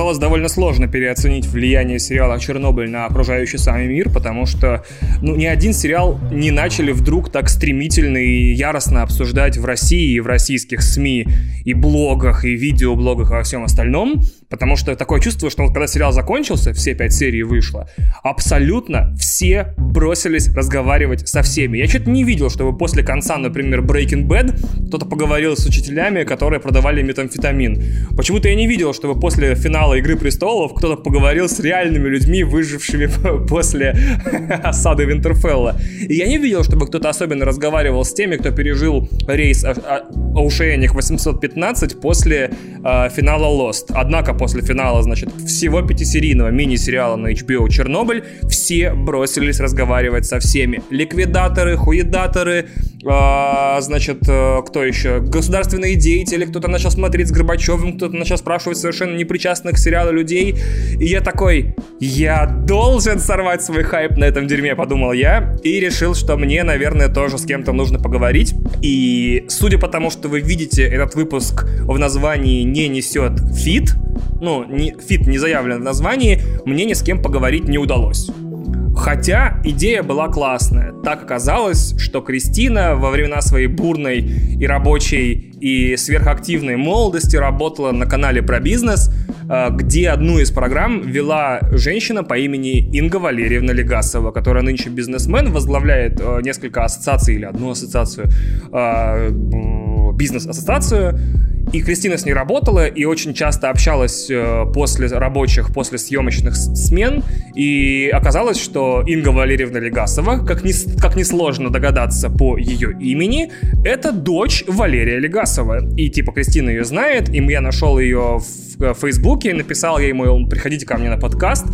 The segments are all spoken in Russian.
оказалось довольно сложно переоценить влияние сериала «Чернобыль» на окружающий сами мир, потому что ну, ни один сериал не начали вдруг так стремительно и яростно обсуждать в России и в российских СМИ и блогах, и видеоблогах, и во всем остальном, потому что такое чувство, что вот когда сериал закончился, все пять серий вышло, абсолютно все бросились разговаривать со всеми. Я что-то не видел, чтобы после конца, например, Breaking Bad кто-то поговорил с учителями, которые продавали метамфетамин. Почему-то я не видел, чтобы после финала Игры Престолов кто-то поговорил с реальными людьми, выжившими после осады Винтерфелла. И я не видел, чтобы кто-то особенно разговаривал с теми, кто пережил рейс Оушеник 815 после э, финала Lost. Однако после финала, значит, всего пятисерийного мини-сериала на HBO «Чернобыль» все бросились разговаривать со всеми. Ликвидаторы, хуедаторы, э, значит, э, кто еще? Государственные деятели, кто-то начал смотреть с Горбачевым, кто-то начал спрашивать совершенно непричастных к сериалу людей. И я такой, я должен сорвать свой хайп на этом дерьме, подумал я. И решил, что мне, наверное, тоже с кем-то нужно поговорить. И судя по тому, что вы видите, этот выпуск в названии не несет feat, ну, не, feat не заявлен в названии, мне ни с кем поговорить не удалось. Хотя идея была классная. Так оказалось, что Кристина во времена своей бурной и рабочей и сверхактивной молодости работала на канале про бизнес, э, где одну из программ вела женщина по имени Инга Валерьевна Легасова, которая нынче бизнесмен, возглавляет э, несколько ассоциаций или одну ассоциацию, э, бизнес-ассоциацию, и Кристина с ней работала и очень часто общалась э, после рабочих, после съемочных смен. И оказалось, что Инга Валерьевна Легасова, как, не, как несложно догадаться по ее имени, это дочь Валерия Легасова. И типа Кристина ее знает, и я нашел ее в э, Фейсбуке, написал ей, мол, приходите ко мне на подкаст.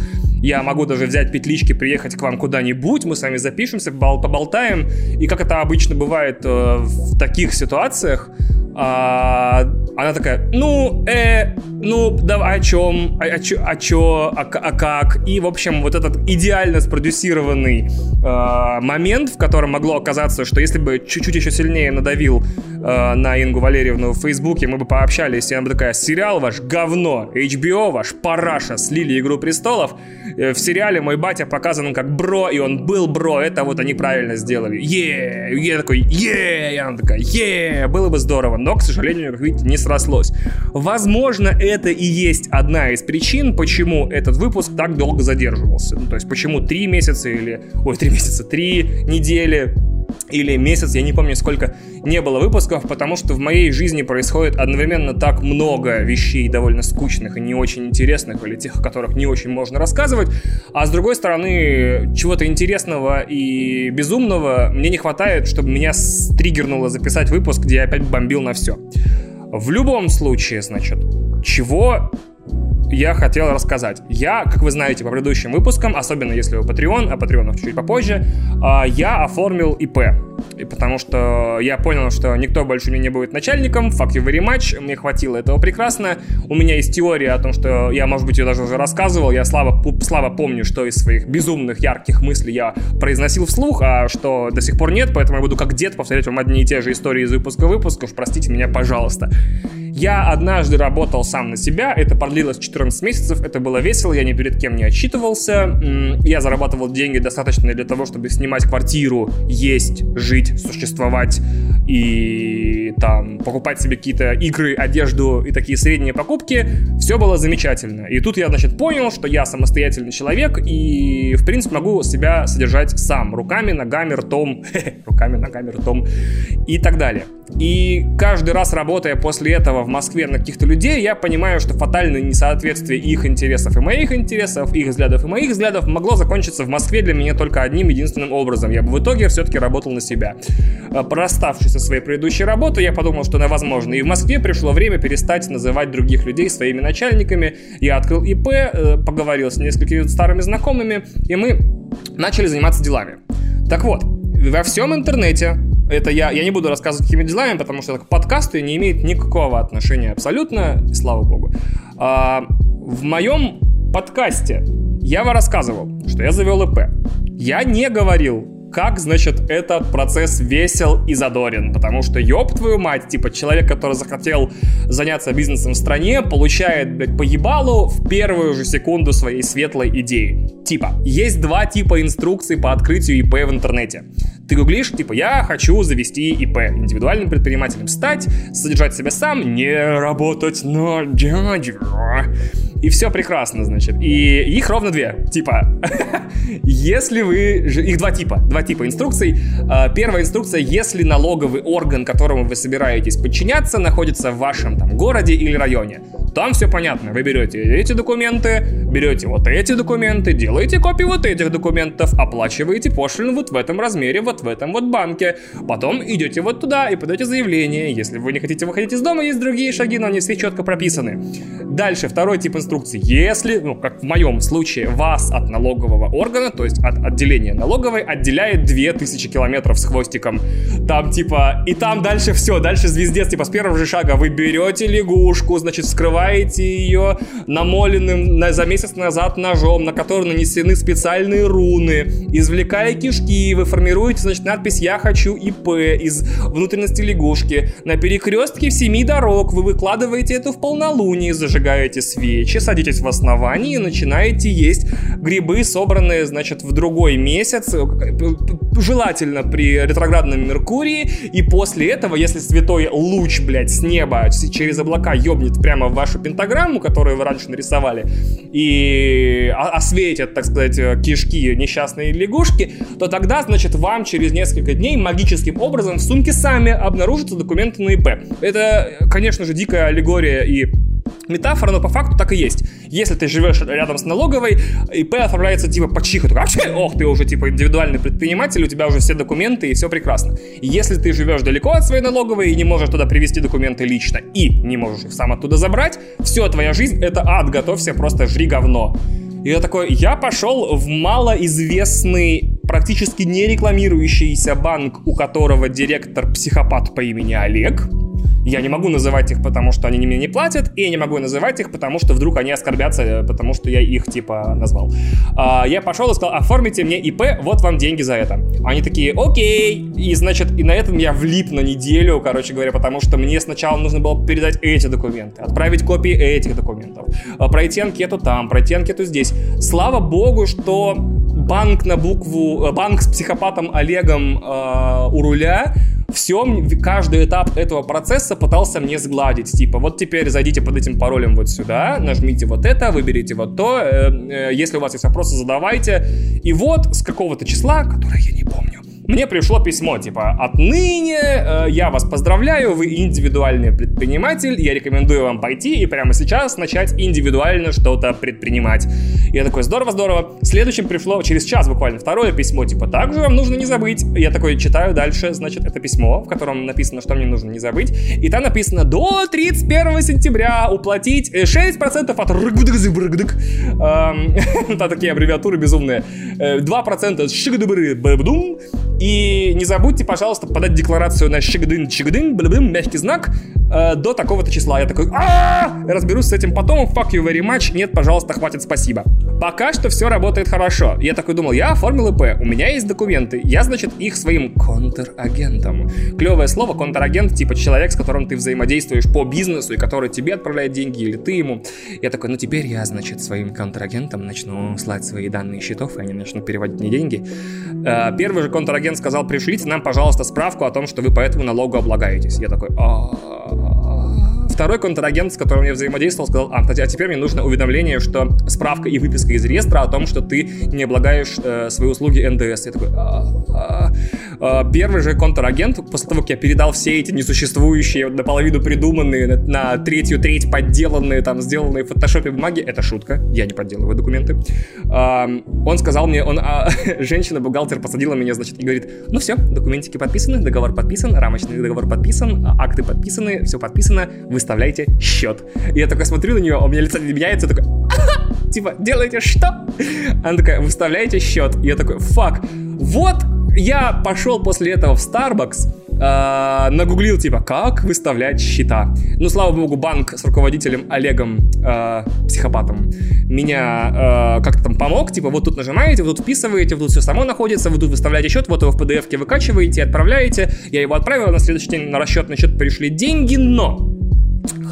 Я могу даже взять петлички, приехать к вам куда-нибудь, мы с вами запишемся, поболтаем. И как это обычно бывает э, в таких ситуациях, а, она такая, ну, э, ну, давай о чем, о, о, чё, о чё, а, а как. И, в общем, вот этот идеально спродюсированный э, момент, в котором могло оказаться, что если бы чуть-чуть еще сильнее надавил э, на Ингу Валерьевну в Фейсбуке, мы бы пообщались, и она бы такая, сериал ваш говно, HBO ваш параша, слили Игру Престолов. Э, в сериале мой батя показан как бро, и он был бро, это вот они правильно сделали. Е, я такой, е, и она такая, е, было бы здорово но, к сожалению, как видите, не срослось. Возможно, это и есть одна из причин, почему этот выпуск так долго задерживался. Ну, то есть, почему три месяца или... Ой, три месяца, три недели или месяц, я не помню, сколько не было выпусков, потому что в моей жизни происходит одновременно так много вещей довольно скучных и не очень интересных, или тех, о которых не очень можно рассказывать, а с другой стороны, чего-то интересного и безумного мне не хватает, чтобы меня триггернуло записать выпуск, где я опять бомбил на все. В любом случае, значит, чего я хотел рассказать. Я, как вы знаете по предыдущим выпускам, особенно если вы Patreon, а Patreon чуть попозже, а, я оформил ИП. И потому что я понял, что никто больше мне не будет начальником, fuck you very much, мне хватило этого прекрасно. У меня есть теория о том, что я, может быть, ее даже уже рассказывал, я слабо, слабо помню, что из своих безумных, ярких мыслей я произносил вслух, а что до сих пор нет, поэтому я буду как дед повторять вам одни и те же истории из выпуска выпусков, простите меня, пожалуйста. Я однажды работал сам на себя, это продлилось 14 месяцев, это было весело, я ни перед кем не отчитывался, я зарабатывал деньги достаточно для того, чтобы снимать квартиру, есть, жить, существовать и там покупать себе какие-то игры, одежду и такие средние покупки, все было замечательно. И тут я, значит, понял, что я самостоятельный человек и, в принципе, могу себя содержать сам, руками, ногами, ртом, руками, ногами, ртом и так далее. И каждый раз работая после этого в Москве на каких-то людей, я понимаю, что фатальное несоответствие их интересов и моих интересов, их взглядов и моих взглядов могло закончиться в Москве для меня только одним единственным образом. Я бы в итоге все-таки работал на себя. А, Проставшись со своей предыдущей работы, я подумал, что это возможно. И в Москве пришло время перестать называть других людей своими начальниками. Я открыл ИП, э, поговорил с несколькими старыми знакомыми, и мы начали заниматься делами. Так вот, во всем интернете это я, я не буду рассказывать какими делами, потому что к подкасту не имеет никакого отношения абсолютно, и слава богу. А, в моем подкасте я вам рассказывал, что я завел ИП. Я не говорил, как, значит, этот процесс весел и задорен. Потому что, ёб твою мать, типа, человек, который захотел заняться бизнесом в стране, получает, блядь, поебалу в первую же секунду своей светлой идеи. Типа, есть два типа инструкций по открытию ИП в интернете. Ты гуглишь, типа, я хочу завести ИП, индивидуальным предпринимателем стать, содержать себя сам, не работать на дядю. И все прекрасно, значит. И их ровно две. Типа, если вы... Их два типа. Два типа инструкций. А, первая инструкция, если налоговый орган, которому вы собираетесь подчиняться, находится в вашем там городе или районе. Там все понятно. Вы берете эти документы, берете вот эти документы, делаете копии вот этих документов, оплачиваете пошлину вот в этом размере, вот в этом вот банке. Потом идете вот туда и подаете заявление. Если вы не хотите выходить из дома, есть другие шаги, но они все четко прописаны. Дальше, второй тип инструкции. Если, ну, как в моем случае, вас от налогового органа, то есть от отделения налоговой, отделяет 2000 километров с хвостиком. Там, типа, и там дальше все, дальше звездец, типа, с первого же шага вы берете лягушку, значит, вскрываете ее намоленным на, за месяц назад ножом, на который нанесены специальные руны, извлекая кишки, вы формируете, значит, надпись «Я хочу ИП» из внутренности лягушки. На перекрестке в семи дорог вы выкладываете это в полнолуние, зажигаете свечи, садитесь в основании и начинаете есть грибы, собранные, значит, в другой месяц, желательно при ретроградном Меркурии, и после этого, если святой луч, блядь, с неба через облака ёбнет прямо в вашу пентаграмму, которую вы раньше нарисовали, и осветят, так сказать, кишки несчастной лягушки, то тогда, значит, вам через несколько дней магическим образом в сумке сами обнаружатся документы на ИП. Это, конечно же, дикая аллегория и метафора, но по факту так и есть. Если ты живешь рядом с налоговой, ИП оформляется типа по чиху, такой, ох, ты уже типа индивидуальный предприниматель, у тебя уже все документы и все прекрасно. Если ты живешь далеко от своей налоговой и не можешь туда привезти документы лично и не можешь их сам оттуда забрать, все, твоя жизнь это ад, готовься, просто жри говно. И я такой, я пошел в малоизвестный, практически не рекламирующийся банк, у которого директор психопат по имени Олег. Я не могу называть их, потому что они мне не платят, и я не могу называть их, потому что вдруг они оскорбятся, э, потому что я их, типа, назвал. А, я пошел и сказал, оформите мне ИП, вот вам деньги за это. Они такие, окей. И, значит, и на этом я влип на неделю, короче говоря, потому что мне сначала нужно было передать эти документы, отправить копии этих документов, а, пройти анкету там, пройти анкету здесь. Слава богу, что банк на букву, э, банк с психопатом Олегом э, у руля все, каждый этап этого процесса пытался мне сгладить. Типа, вот теперь зайдите под этим паролем вот сюда, нажмите вот это, выберите вот то. Э, э, если у вас есть вопросы, задавайте. И вот с какого-то числа, которое я не помню, мне пришло письмо, типа, отныне э, я вас поздравляю, вы индивидуальный предприниматель, я рекомендую вам пойти и прямо сейчас начать индивидуально что-то предпринимать. Я такой, здорово-здорово. Следующим пришло через час буквально второе письмо, типа, также вам нужно не забыть. Я такой читаю дальше, значит, это письмо, в котором написано, что мне нужно не забыть. И там написано, до 31 сентября уплатить 6% от ргдык Там такие аббревиатуры безумные. 2% шигдыбры и не забудьте, пожалуйста, подать декларацию на щегдын щегдын блин, мягкий знак э, до такого-то числа. Я такой, а разберусь с этим потом, fuck you very much, нет, пожалуйста, хватит, спасибо. Пока что все работает хорошо. Я такой думал, я оформил ИП, у меня есть документы, я, значит, их своим контрагентом. Клевое слово, контрагент, типа человек, с которым ты взаимодействуешь по бизнесу, и который тебе отправляет деньги, или ты ему. Я такой, ну теперь я, значит, своим контрагентам начну слать свои данные счетов, и они начнут переводить мне деньги. Э, первый же контрагент агент сказал, пришлите нам, пожалуйста, справку о том, что вы по этому налогу облагаетесь. Я такой, Второй контрагент, с которым я взаимодействовал, сказал, а, а теперь мне нужно уведомление, что справка и выписка из реестра о том, что ты не облагаешь э, свои услуги НДС. Я такой, а, а, а. Первый же контрагент, после того, как я передал все эти несуществующие, наполовину придуманные, на, на третью треть подделанные, там, сделанные в фотошопе бумаги, это шутка, я не подделываю документы, а, он сказал мне, он, а, женщина-бухгалтер посадила меня, значит, и говорит, ну все, документики подписаны, договор подписан, рамочный договор подписан, акты подписаны, все подписано, вы выставляйте счет. И я такой смотрю на нее, у меня лицо не меняется, такой, типа, делаете что? Она такая, выставляйте счет. И я такой, фак, вот я пошел после этого в Starbucks, э, нагуглил, типа, как выставлять счета. Ну, слава богу, банк с руководителем Олегом, э, психопатом, меня э, как-то там помог, типа, вот тут нажимаете, вот тут вписываете, вот тут все само находится, вы тут выставляете счет, вот его в PDF-ке выкачиваете, отправляете. Я его отправил, на следующий день на расчетный счет пришли деньги, но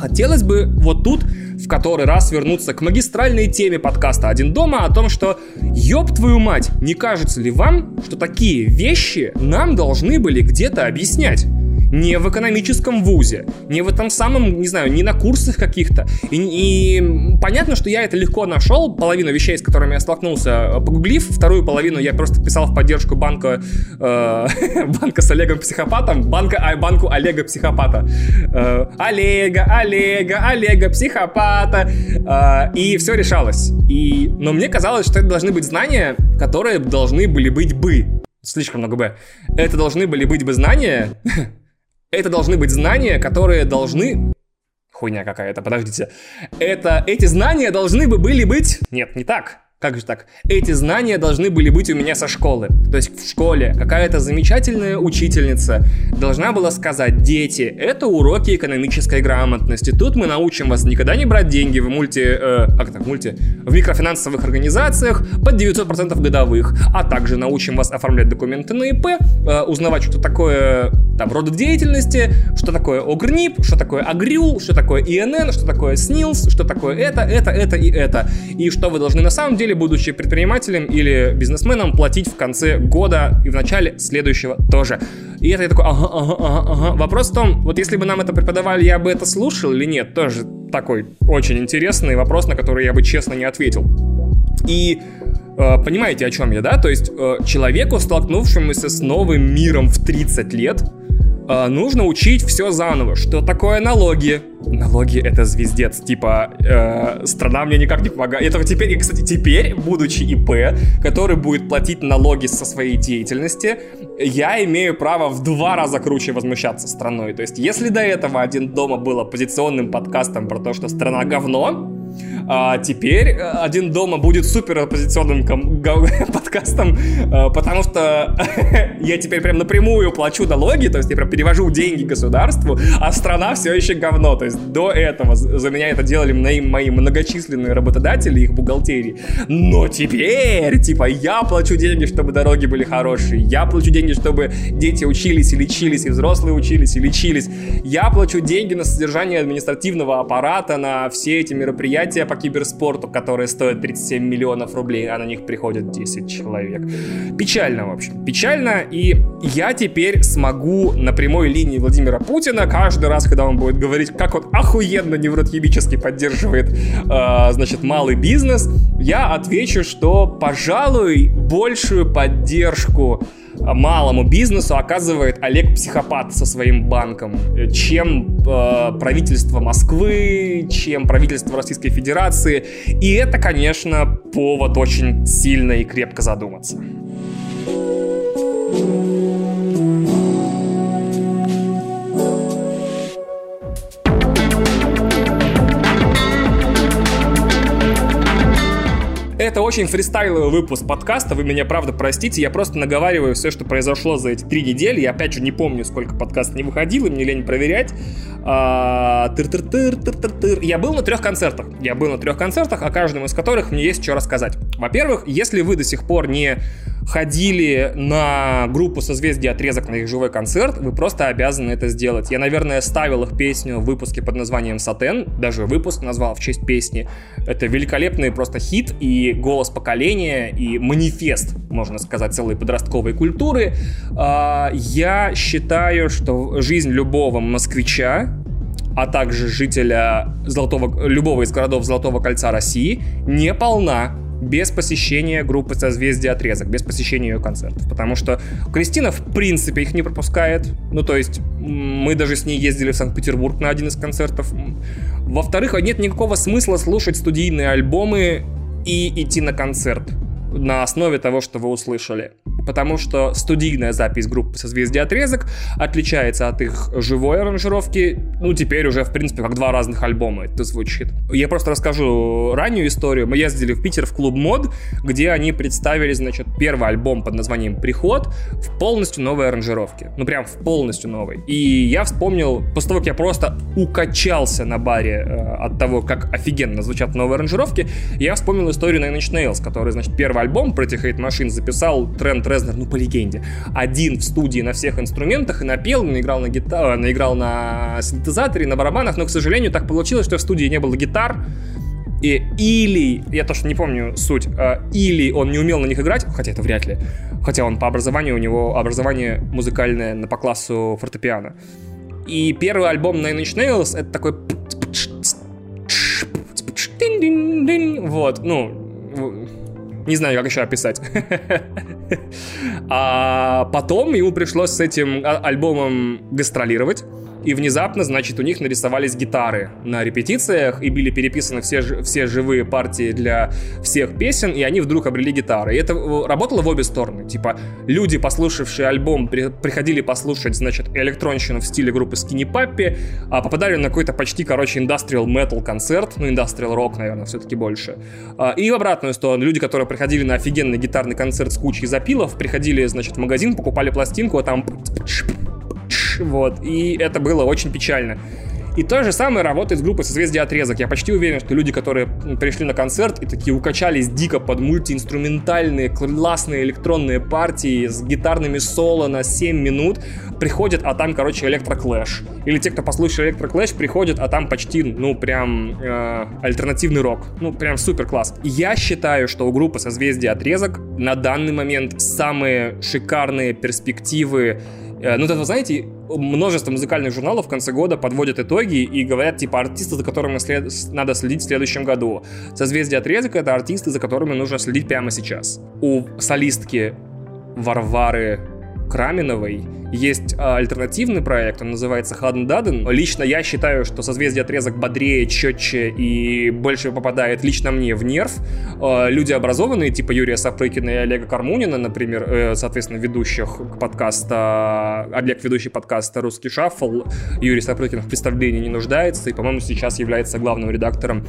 хотелось бы вот тут в который раз вернуться к магистральной теме подкаста «Один дома» о том, что, ёб твою мать, не кажется ли вам, что такие вещи нам должны были где-то объяснять? Не в экономическом вузе, не в этом самом, не знаю, не на курсах каких-то. И, и понятно, что я это легко нашел, половину вещей, с которыми я столкнулся, погуглив, вторую половину я просто писал в поддержку банка, э, банка с Олегом Психопатом, банка, а, банку Олега Психопата. Э, Олега, Олега, Олега Психопата. Э, и все решалось. И, но мне казалось, что это должны быть знания, которые должны были быть бы. Слишком много бы. Это должны были быть бы знания, это должны быть знания, которые должны... Хуйня какая-то, подождите. Это, эти знания должны бы были быть... Нет, не так. Как же так? Эти знания должны были быть у меня со школы. То есть в школе какая-то замечательная учительница должна была сказать, дети, это уроки экономической грамотности. Тут мы научим вас никогда не брать деньги в мульти... Э, как так, мульти? В микрофинансовых организациях под 900% годовых. А также научим вас оформлять документы на ИП, э, узнавать, что такое там роды деятельности, что такое ОГРНИП, что такое АГРЮЛ, что такое ИНН, что такое СНИЛС, что такое это, это, это и это. И что вы должны на самом деле, будучи предпринимателем или бизнесменом, платить в конце года и в начале следующего тоже. И это я такой, ага, ага, ага, ага. Вопрос в том, вот если бы нам это преподавали, я бы это слушал или нет, тоже такой очень интересный вопрос, на который я бы честно не ответил. И э, понимаете, о чем я, да? То есть э, человеку, столкнувшемуся с новым миром в 30 лет, э, нужно учить все заново. Что такое налоги? Налоги это звездец. Типа, э, страна мне никак не помогает. Это теперь, кстати, теперь, будучи ИП, который будет платить налоги со своей деятельности, я имею право в два раза круче возмущаться страной. То есть, если до этого один дома был оппозиционным подкастом про то, что страна говно, а теперь э, «Один дома» будет супер оппозиционным подкастом, э, потому что я теперь прям напрямую плачу налоги, то есть я прям перевожу деньги государству, а страна все еще говно. То есть до этого за меня это делали мои, мои многочисленные работодатели, их бухгалтерии. Но теперь, типа, я плачу деньги, чтобы дороги были хорошие, я плачу деньги, чтобы дети учились и лечились, и взрослые учились и лечились. Я плачу деньги на содержание административного аппарата, на все эти мероприятия, по киберспорту, которые стоят 37 миллионов рублей, а на них приходят 10 человек. Печально, в общем. Печально, и я теперь смогу на прямой линии Владимира Путина каждый раз, когда он будет говорить, как он охуенно невротхимически поддерживает, э, значит, малый бизнес, я отвечу, что, пожалуй, большую поддержку малому бизнесу оказывает Олег Психопат со своим банком, чем э, правительство Москвы, чем правительство Российской Федерации. И это, конечно, повод очень сильно и крепко задуматься. Это очень фристайловый выпуск подкаста, вы меня правда простите, я просто наговариваю все, что произошло за эти три недели, я опять же не помню, сколько подкаст не выходил, и мне лень проверять. А, тыр-тыр-тыр, тыр-тыр-тыр. Я был на трех концертах, я был на трех концертах, о каждом из которых мне есть что рассказать. Во-первых, если вы до сих пор не ходили на группу созвездия отрезок на их живой концерт, вы просто обязаны это сделать. Я, наверное, ставил их песню в выпуске под названием «Сатен», даже выпуск назвал в честь песни. Это великолепный просто хит и голос поколения, и манифест, можно сказать, целой подростковой культуры. А, я считаю, что жизнь любого москвича, а также жителя Золотого, любого из городов Золотого кольца России не полна без посещения группы созвездия отрезок, без посещения ее концертов. Потому что Кристина, в принципе, их не пропускает. Ну, то есть, мы даже с ней ездили в Санкт-Петербург на один из концертов. Во-вторых, нет никакого смысла слушать студийные альбомы и идти на концерт. на основе того, что вы услышали. Потому что студийная запись группы «Созвездие отрезок» отличается от их живой аранжировки, ну, теперь уже, в принципе, как два разных альбома это звучит. Я просто расскажу раннюю историю. Мы ездили в Питер в клуб мод, где они представили, значит, первый альбом под названием «Приход» в полностью новой аранжировке. Ну, прям в полностью новой. И я вспомнил, после того, как я просто укачался на баре э, от того, как офигенно звучат новые аранжировки, я вспомнил историю Nine Inch Nails, который, значит, первый альбом Pretty Hate Machine записал Трент Резнер, ну, по легенде, один в студии на всех инструментах и напел, наиграл на гитаре, наиграл на синтезаторе, на барабанах, но, к сожалению, так получилось, что в студии не было гитар, и, или, я тоже не помню суть, э, или он не умел на них играть, хотя это вряд ли, хотя он по образованию, у него образование музыкальное на по классу фортепиано. И первый альбом Nine Inch Nails это такой вот, ну, не знаю, как еще описать. а потом ему пришлось с этим а, альбомом гастролировать. И внезапно, значит, у них нарисовались гитары на репетициях, и были переписаны все, все живые партии для всех песен, и они вдруг обрели гитары. И это работало в обе стороны. Типа, люди, послушавшие альбом, при, приходили послушать, значит, электронщину в стиле группы Skinny Puppy, а попадали на какой-то почти, короче, industrial metal концерт, ну, industrial rock, наверное, все-таки больше. А, и в обратную сторону, люди, которые приходили на офигенный гитарный концерт с кучей запилов, приходили, значит, в магазин, покупали пластинку, а там вот, и это было очень печально. И то же самое работает с группой «Созвездие отрезок». Я почти уверен, что люди, которые пришли на концерт и такие укачались дико под мультиинструментальные, классные электронные партии с гитарными соло на 7 минут, приходят, а там, короче, электроклэш. Или те, кто послушал электроклэш, приходят, а там почти, ну, прям э, альтернативный рок. Ну, прям супер класс. Я считаю, что у группы «Созвездие отрезок» на данный момент самые шикарные перспективы ну, это, вы знаете, множество музыкальных журналов в конце года подводят итоги и говорят, типа, артисты, за которыми след... надо следить в следующем году. Созвездие отрезок — это артисты, за которыми нужно следить прямо сейчас. У солистки Варвары Краминовой есть а, альтернативный проект, он называется Хаден Даден. Лично я считаю, что созвездие отрезок бодрее, четче и больше попадает лично мне в нерв. А, люди образованные, типа Юрия Сапрыкина и Олега Кармунина, например, э, соответственно, ведущих подкаста, Олег, ведущий подкаста «Русский шаффл», Юрий Сапрыкин в представлении не нуждается и, по-моему, сейчас является главным редактором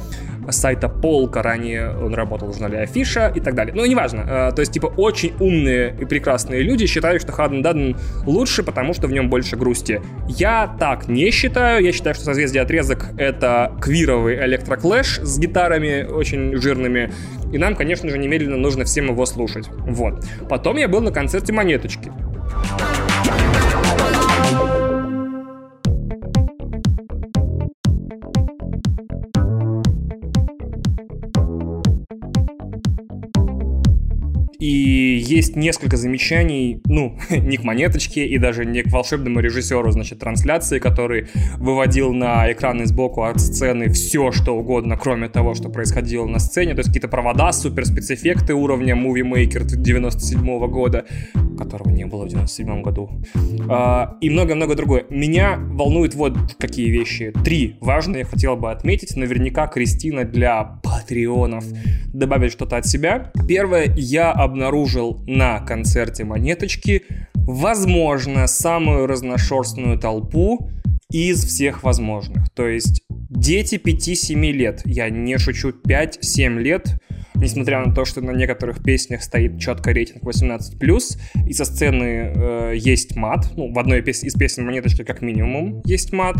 сайта Полка. Ранее он работал в журнале Афиша и так далее. Ну, неважно. А, то есть, типа, очень умные и прекрасные люди считают, что Хаден Даден лучше лучше, потому что в нем больше грусти. Я так не считаю. Я считаю, что созвездие отрезок — это квировый электроклэш с гитарами очень жирными. И нам, конечно же, немедленно нужно всем его слушать. Вот. Потом я был на концерте «Монеточки». И есть несколько замечаний, ну, не к монеточке и даже не к волшебному режиссеру, значит, трансляции, который выводил на экраны сбоку от сцены все, что угодно, кроме того, что происходило на сцене. То есть какие-то провода, супер спецэффекты уровня Movie Maker 97 -го года, которого не было в 97 году. А, и много-много другое. Меня волнуют вот какие вещи. Три важные я хотел бы отметить. Наверняка Кристина для патреонов добавит что-то от себя. Первое, я обнаружил на концерте Монеточки, возможно, самую разношерстную толпу из всех возможных. То есть дети 5-7 лет, я не шучу, 5-7 лет, несмотря на то, что на некоторых песнях стоит четко рейтинг 18+, и со сцены э, есть мат, ну, в одной из песен Монеточки как минимум есть мат,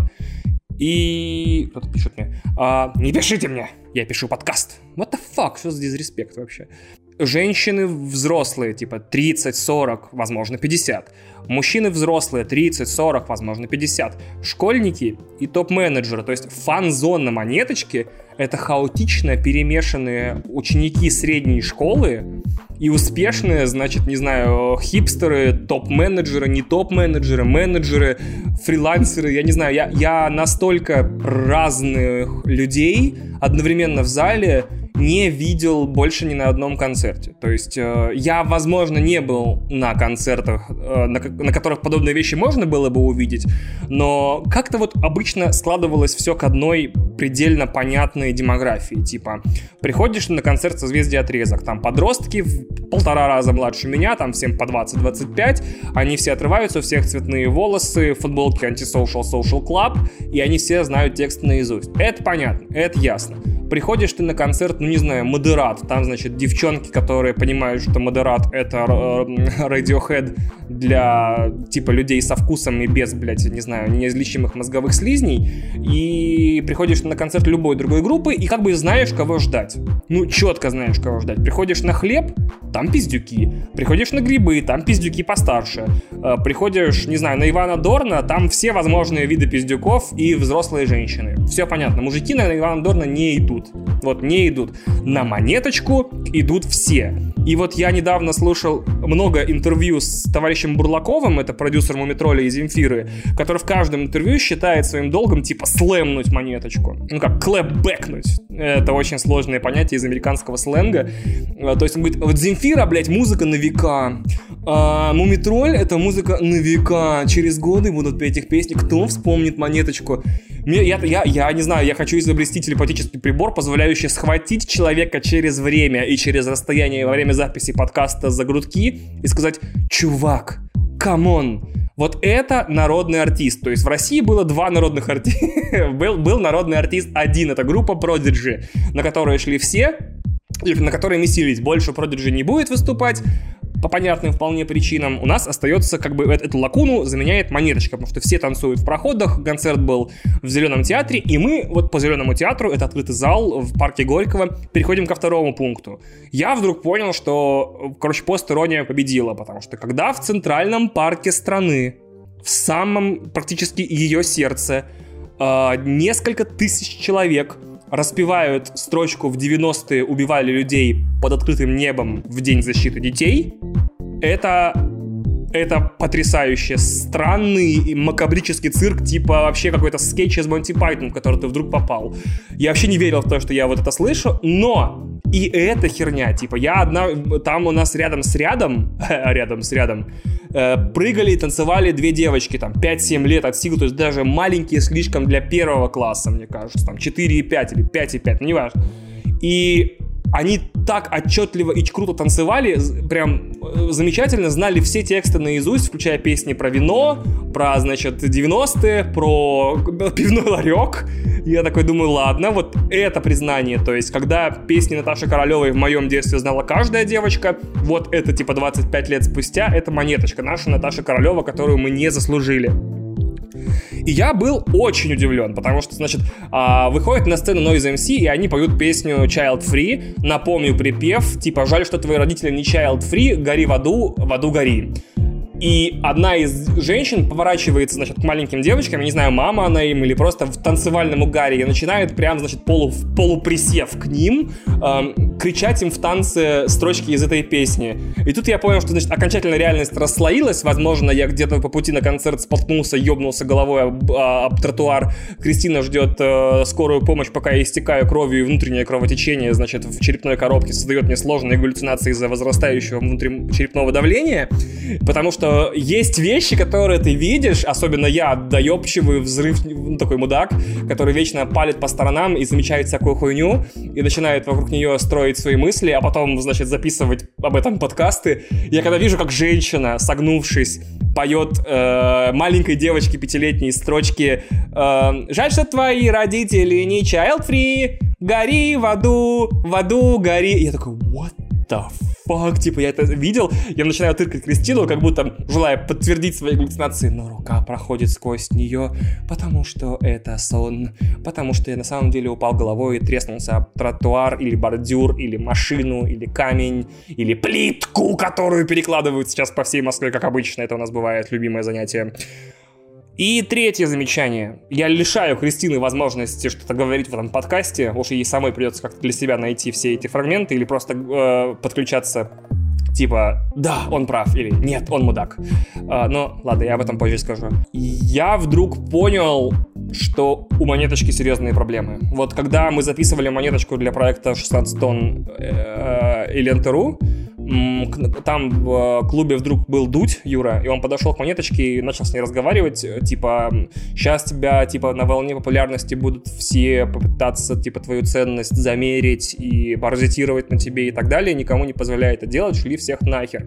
и... Кто-то пишет мне. А, не пишите мне, я пишу подкаст. What the fuck, что за дизреспект вообще? Женщины взрослые, типа 30-40, возможно 50. Мужчины взрослые, 30-40, возможно 50. Школьники и топ-менеджеры, то есть фан-зона монеточки — это хаотично перемешанные ученики средней школы, и успешные, значит, не знаю, хипстеры, топ-менеджеры, не топ-менеджеры, менеджеры, фрилансеры, я не знаю, я, я настолько разных людей одновременно в зале, не видел больше ни на одном концерте. То есть э, я, возможно, не был на концертах, э, на, на которых подобные вещи можно было бы увидеть, но как-то вот обычно складывалось все к одной предельно понятной демографии. Типа, приходишь на концерт со звезди отрезок, там подростки в полтора раза младше меня, там всем по 20-25, они все отрываются, у всех цветные волосы, футболки антисоциал social club, и они все знают текст наизусть. Это понятно, это ясно. Приходишь ты на концерт, ну не знаю, Модерат, там, значит, девчонки, которые понимают, что Модерат это э, Radiohead для, типа, людей со вкусом и без, блядь, не знаю, неизлечимых мозговых слизней, и приходишь на концерт любой другой группы, и как бы знаешь, кого ждать. Ну, четко знаешь, кого ждать. Приходишь на хлеб, там пиздюки. Приходишь на грибы, там пиздюки постарше. Э, приходишь, не знаю, на Ивана Дорна, там все возможные виды пиздюков и взрослые женщины. Все понятно. Мужики на Ивана Дорна не идут. Вот не идут. На монеточку идут все. И вот я недавно слушал много интервью с товарищем Бурлаковым, это продюсер Мумитроля и Земфиры, который в каждом интервью считает своим долгом типа слэмнуть монеточку. Ну как, клэпбэкнуть. Это очень сложное понятие из американского сленга. Э, то есть он говорит, вот Земфира, блядь, музыка на века. А Мумитроль — это музыка на века. Через годы будут петь их песни. Кто вспомнит Монеточку? Мне, я, я, я не знаю, я хочу изобрести телепатический прибор, позволяющий схватить человека через время и через расстояние во время записи подкаста за грудки и сказать «Чувак, come on, вот это народный артист. То есть в России было два народных артиста. был, был народный артист один, это группа Prodigy, на которую шли все, на которой месились. Больше Prodigy не будет выступать, по понятным вполне причинам, у нас остается как бы эту лакуну заменяет монеточка, потому что все танцуют в проходах, концерт был в Зеленом театре, и мы вот по Зеленому театру, это открытый зал в парке Горького, переходим ко второму пункту. Я вдруг понял, что, короче, пост-ирония победила, потому что когда в центральном парке страны, в самом практически ее сердце, э, несколько тысяч человек распевают строчку «В 90-е убивали людей под открытым небом в День защиты детей», это это потрясающе странный макабрический цирк, типа вообще какой-то скетч из Монти Пайтон, в который ты вдруг попал. Я вообще не верил в то, что я вот это слышу, но и эта херня, типа я одна, там у нас рядом с рядом, рядом с рядом, э, прыгали и танцевали две девочки, там 5-7 лет от силы, то есть даже маленькие слишком для первого класса, мне кажется, там 4,5 или 5,5, ну неважно. И они так отчетливо и круто танцевали, прям э, замечательно, знали все тексты наизусть, включая песни про вино, про, значит, 90-е, про пивной ларек. Я такой думаю, ладно, вот это признание, то есть, когда песни Наташи Королевой в моем детстве знала каждая девочка, вот это, типа, 25 лет спустя, это монеточка наша Наташа Королева, которую мы не заслужили. И я был очень удивлен, потому что, значит, а, выходит на сцену Noise MC, и они поют песню Child Free. Напомню припев, типа, жаль, что твои родители не Child Free, гори в аду, в аду гори. И одна из женщин поворачивается, значит, к маленьким девочкам, я не знаю, мама она им или просто в танцевальном угаре, и начинает прям, значит, полу, полуприсев к ним, эм, кричать им в танце строчки из этой песни. И тут я понял, что, значит, окончательно реальность расслоилась, возможно, я где-то по пути на концерт споткнулся, ёбнулся головой об, а, об тротуар. Кристина ждет э, скорую помощь, пока я истекаю кровью, и внутреннее кровотечение, значит, в черепной коробке создает мне сложные галлюцинации из-за возрастающего внутричерепного давления, потому что что есть вещи, которые ты видишь, особенно я, доебчивый взрыв, ну, такой мудак, который вечно палит по сторонам и замечает всякую хуйню, и начинает вокруг нее строить свои мысли, а потом, значит, записывать об этом подкасты. Я когда вижу, как женщина, согнувшись, поет э, маленькой девочке пятилетней строчки э, «Жаль, что твои родители не child-free, гори в аду, в аду гори». я такой «What the fuck, типа, я это видел, я начинаю тыркать Кристину, как будто желая подтвердить свои галлюцинации, но рука проходит сквозь нее, потому что это сон, потому что я на самом деле упал головой и треснулся об тротуар, или бордюр, или машину, или камень, или плитку, которую перекладывают сейчас по всей Москве, как обычно, это у нас бывает любимое занятие. И третье замечание. Я лишаю Кристины возможности что-то говорить в этом подкасте. Уж ей самой придется как-то для себя найти все эти фрагменты или просто э, подключаться типа «да, он прав» или «нет, он мудак». А, но ладно, я об этом позже скажу. Я вдруг понял, что у монеточки серьезные проблемы. Вот когда мы записывали монеточку для проекта 16 тонн э, или НТРУ, там в э, клубе вдруг был Дудь, Юра, и он подошел к монеточке и начал с ней разговаривать, типа, сейчас тебя, типа, на волне популярности будут все попытаться, типа, твою ценность замерить и паразитировать на тебе и так далее, никому не позволяет это делать, шли всех нахер.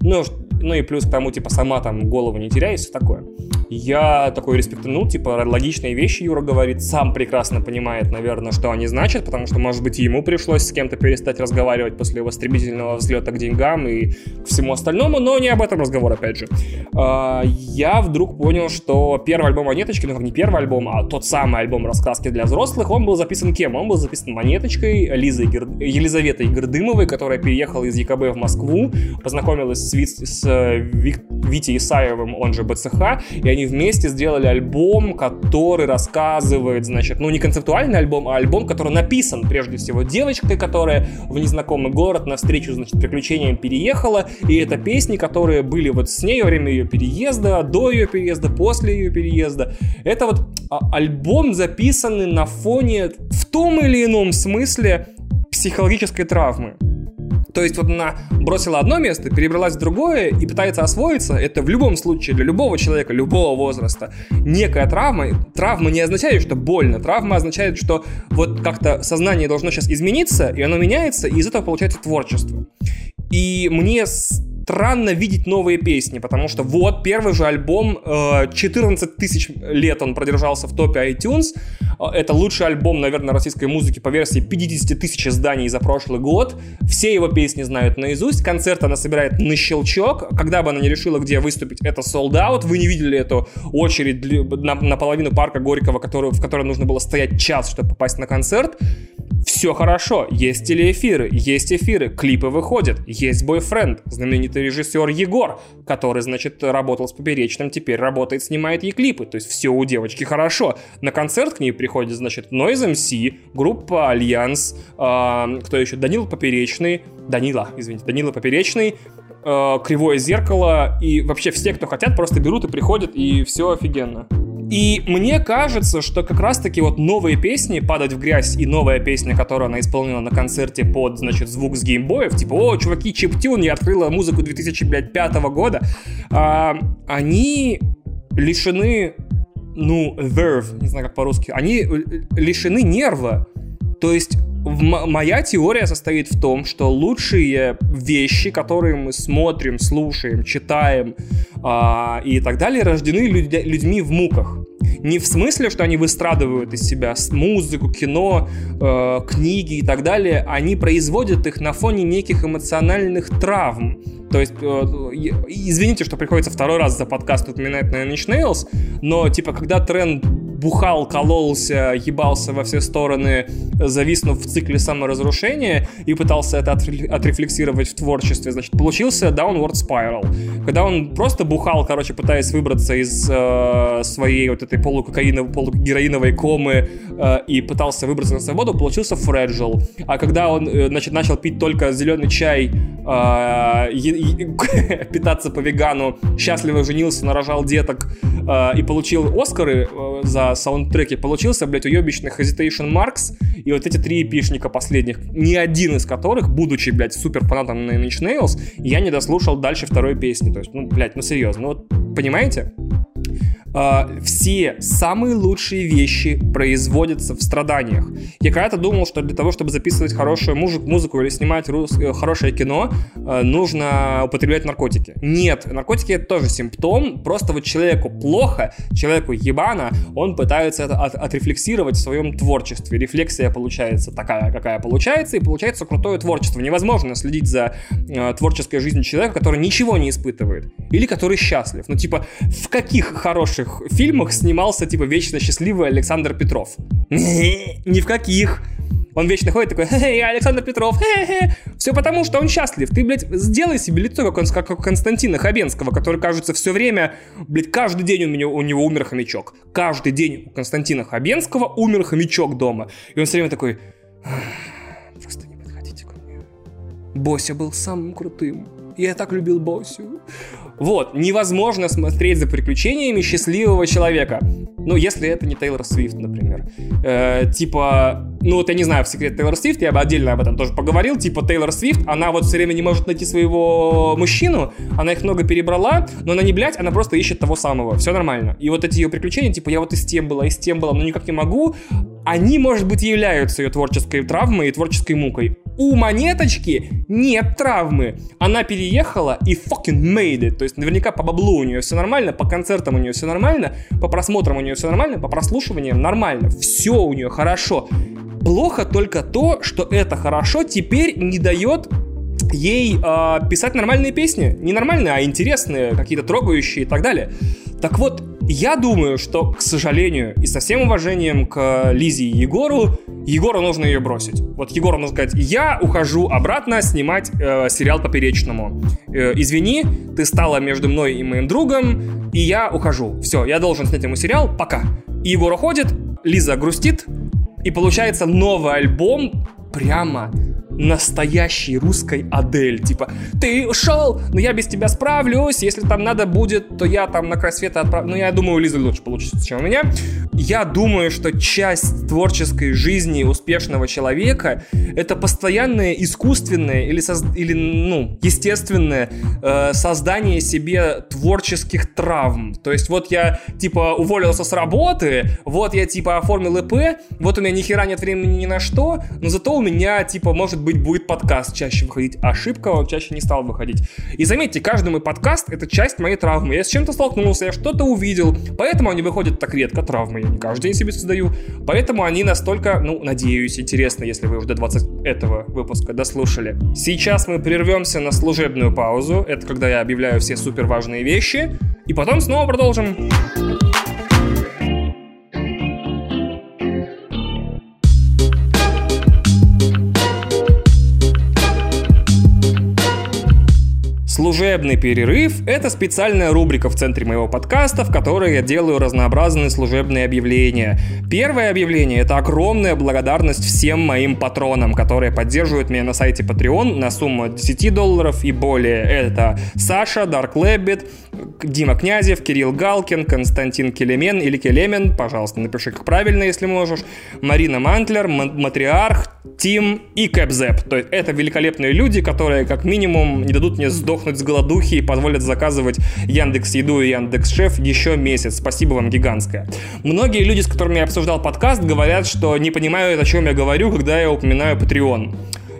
Ну, ну и плюс к тому, типа, сама там голову не теряй и все такое. Я такой респектанул, типа, логичные вещи Юра говорит, сам прекрасно понимает, наверное, что они значат, потому что, может быть, ему пришлось с кем-то перестать разговаривать после его стремительного взлета к деньгам и к всему остальному, но не об этом разговор, опять же. А, я вдруг понял, что первый альбом Монеточки, ну как не первый альбом, а тот самый альбом раскраски для взрослых, он был записан кем? Он был записан Монеточкой, Лизой Гер... Елизаветой Гордымовой, которая переехала из ЕКБ в Москву, познакомилась с, Вит... с э, Вик... Витей Исаевым, он же БЦХ, и они вместе сделали альбом, который рассказывает, значит, ну не концептуальный альбом, а альбом, который написан прежде всего девочкой, которая в незнакомый город навстречу, значит, приключениям переехала, и это песни, которые были вот с ней во время ее переезда, до ее переезда, после ее переезда. Это вот а, альбом, записанный на фоне в том или ином смысле психологической травмы. То есть вот она бросила одно место, перебралась в другое и пытается освоиться. Это в любом случае для любого человека, любого возраста некая травма. Травма не означает, что больно. Травма означает, что вот как-то сознание должно сейчас измениться, и оно меняется, и из этого получается творчество. И мне странно видеть новые песни, потому что вот первый же альбом, 14 э, тысяч лет он продержался в топе iTunes, э, это лучший альбом, наверное, российской музыки по версии 50 тысяч изданий за прошлый год, все его песни знают наизусть, концерт она собирает на щелчок, когда бы она не решила, где выступить, это sold out, вы не видели эту очередь на, на половину парка Горького, который, в которой нужно было стоять час, чтобы попасть на концерт, все хорошо, есть телеэфиры, есть эфиры, клипы выходят, есть бойфренд, знаменитый режиссер Егор, который, значит, работал с Поперечным, теперь работает, снимает ей клипы, то есть все у девочки хорошо. На концерт к ней приходит, значит, Noise MC, группа Альянс, э, кто еще, Данил Поперечный, Данила, извините, Данила Поперечный, э, Кривое Зеркало, и вообще все, кто хотят, просто берут и приходят, и все офигенно. И мне кажется, что как раз-таки вот новые песни «Падать в грязь» и новая песня, которую она исполнила на концерте под, значит, звук с геймбоев, типа «О, чуваки, чиптюн, я открыла музыку 2005 года», а, они лишены, ну, verve, не знаю, как по-русски, они лишены нерва. То есть моя теория состоит в том, что лучшие вещи, которые мы смотрим, слушаем, читаем э, и так далее, рождены людь людьми в муках. Не в смысле, что они выстрадывают из себя музыку, кино, э, книги и так далее, они производят их на фоне неких эмоциональных травм. То есть, э, извините, что приходится второй раз за подкаст упоминать на Nine Nails, но типа когда тренд бухал, кололся, ебался во все стороны, зависнув в цикле саморазрушения и пытался это отрефлексировать в творчестве, значит, получился Downward Spiral. Когда он просто бухал, короче, пытаясь выбраться из э, своей вот этой полукокаиновой, полугероиновой комы э, и пытался выбраться на свободу, получился Fragile. А когда он, э, значит, начал пить только зеленый чай, э, питаться по вегану, счастливо женился, нарожал деток э, и получил Оскары э, за саундтреки получился, блядь, уебищный Hesitation Marks и вот эти три эпишника последних, ни один из которых, будучи, блядь, супер фанатом Nine Inch Nails, я не дослушал дальше второй песни. То есть, ну, блядь, ну серьезно, ну вот, понимаете? Э, все самые лучшие вещи производятся в страданиях. Я когда-то думал, что для того, чтобы записывать хорошую музыку, музыку или снимать рус... Э, хорошее кино, э, нужно употреблять наркотики. Нет, наркотики это тоже симптом, просто вот человеку плохо, человеку ебано, он пытается это от, отрефлексировать в своем творчестве. Рефлексия получается такая, какая получается, и получается крутое творчество. Невозможно следить за э, творческой жизнью человека, который ничего не испытывает. Или который счастлив. Ну, типа, в каких хороших хороших фильмах снимался, типа, вечно счастливый Александр Петров. Ни в каких. Он вечно ходит такой, хе я Александр Петров, хе-хе. Все потому, что он счастлив. Ты, блядь, сделай себе лицо, как, он, как у Константина Хабенского, который, кажется, все время, блядь, каждый день у, меня, у него умер хомячок. Каждый день у Константина Хабенского умер хомячок дома. И он все время такой, просто не подходите ко мне. Бося был самым крутым. я так любил Босю. Вот, невозможно смотреть за приключениями счастливого человека. Ну, если это не Тейлор Свифт, например. Э, типа, ну вот я не знаю, в секрет Тейлор Свифт, я бы отдельно об этом тоже поговорил. Типа Тейлор Свифт, она вот все время не может найти своего мужчину, она их много перебрала, но она не блядь, она просто ищет того самого. Все нормально. И вот эти ее приключения, типа, я вот и с тем была, и с тем была, но никак не могу, они, может быть, являются ее творческой травмой и творческой мукой. У монеточки нет травмы. Она переехала и fucking made it. То есть наверняка по баблу у нее все нормально, по концертам у нее все нормально, по просмотрам у нее все нормально, по прослушиваниям нормально. Все у нее хорошо. Плохо только то, что это хорошо теперь не дает ей э, писать нормальные песни. Не нормальные, а интересные, какие-то трогающие и так далее. Так вот, я думаю, что, к сожалению, и со всем уважением к Лизе и Егору, Егору нужно ее бросить. Вот Егору нужно сказать, я ухожу обратно снимать э, сериал «Поперечному». Э, извини, ты стала между мной и моим другом, и я ухожу. Все, я должен снять ему сериал, пока. И Егор уходит, Лиза грустит, и получается новый альбом прямо настоящей русской Адель. Типа, ты ушел, но я без тебя справлюсь. Если там надо будет, то я там на край света отправлю. Ну, я думаю, у Лизы лучше получится, чем у меня. Я думаю, что часть творческой жизни успешного человека — это постоянное искусственное или, соз... или ну, естественное э, создание себе творческих травм. То есть вот я, типа, уволился с работы, вот я, типа, оформил ИП, вот у меня ни хера нет времени ни на что, но зато у меня, типа, может быть, будет подкаст чаще выходить. Ошибка, он чаще не стал выходить. И заметьте, каждый мой подкаст — это часть моей травмы. Я с чем-то столкнулся, я что-то увидел, поэтому они выходят так редко, травмы я не каждый день себе создаю. Поэтому они настолько, ну, надеюсь, интересны, если вы уже до 20 этого выпуска дослушали. Сейчас мы прервемся на служебную паузу. Это когда я объявляю все супер важные вещи. И потом снова продолжим. Служебный перерыв – это специальная рубрика в центре моего подкаста, в которой я делаю разнообразные служебные объявления. Первое объявление – это огромная благодарность всем моим патронам, которые поддерживают меня на сайте Patreon на сумму 10 долларов и более. Это Саша, Dark Rabbit, Дима Князев, Кирилл Галкин, Константин Келемен или Келемен, пожалуйста, напиши как правильно, если можешь, Марина Мантлер, Матриарх, Тим и Кэпзеп. То есть это великолепные люди, которые как минимум не дадут мне сдохнуть с голодухи и позволят заказывать Яндекс Еду и Яндекс Шеф еще месяц. Спасибо вам гигантское. Многие люди, с которыми я обсуждал подкаст, говорят, что не понимают, о чем я говорю, когда я упоминаю Patreon.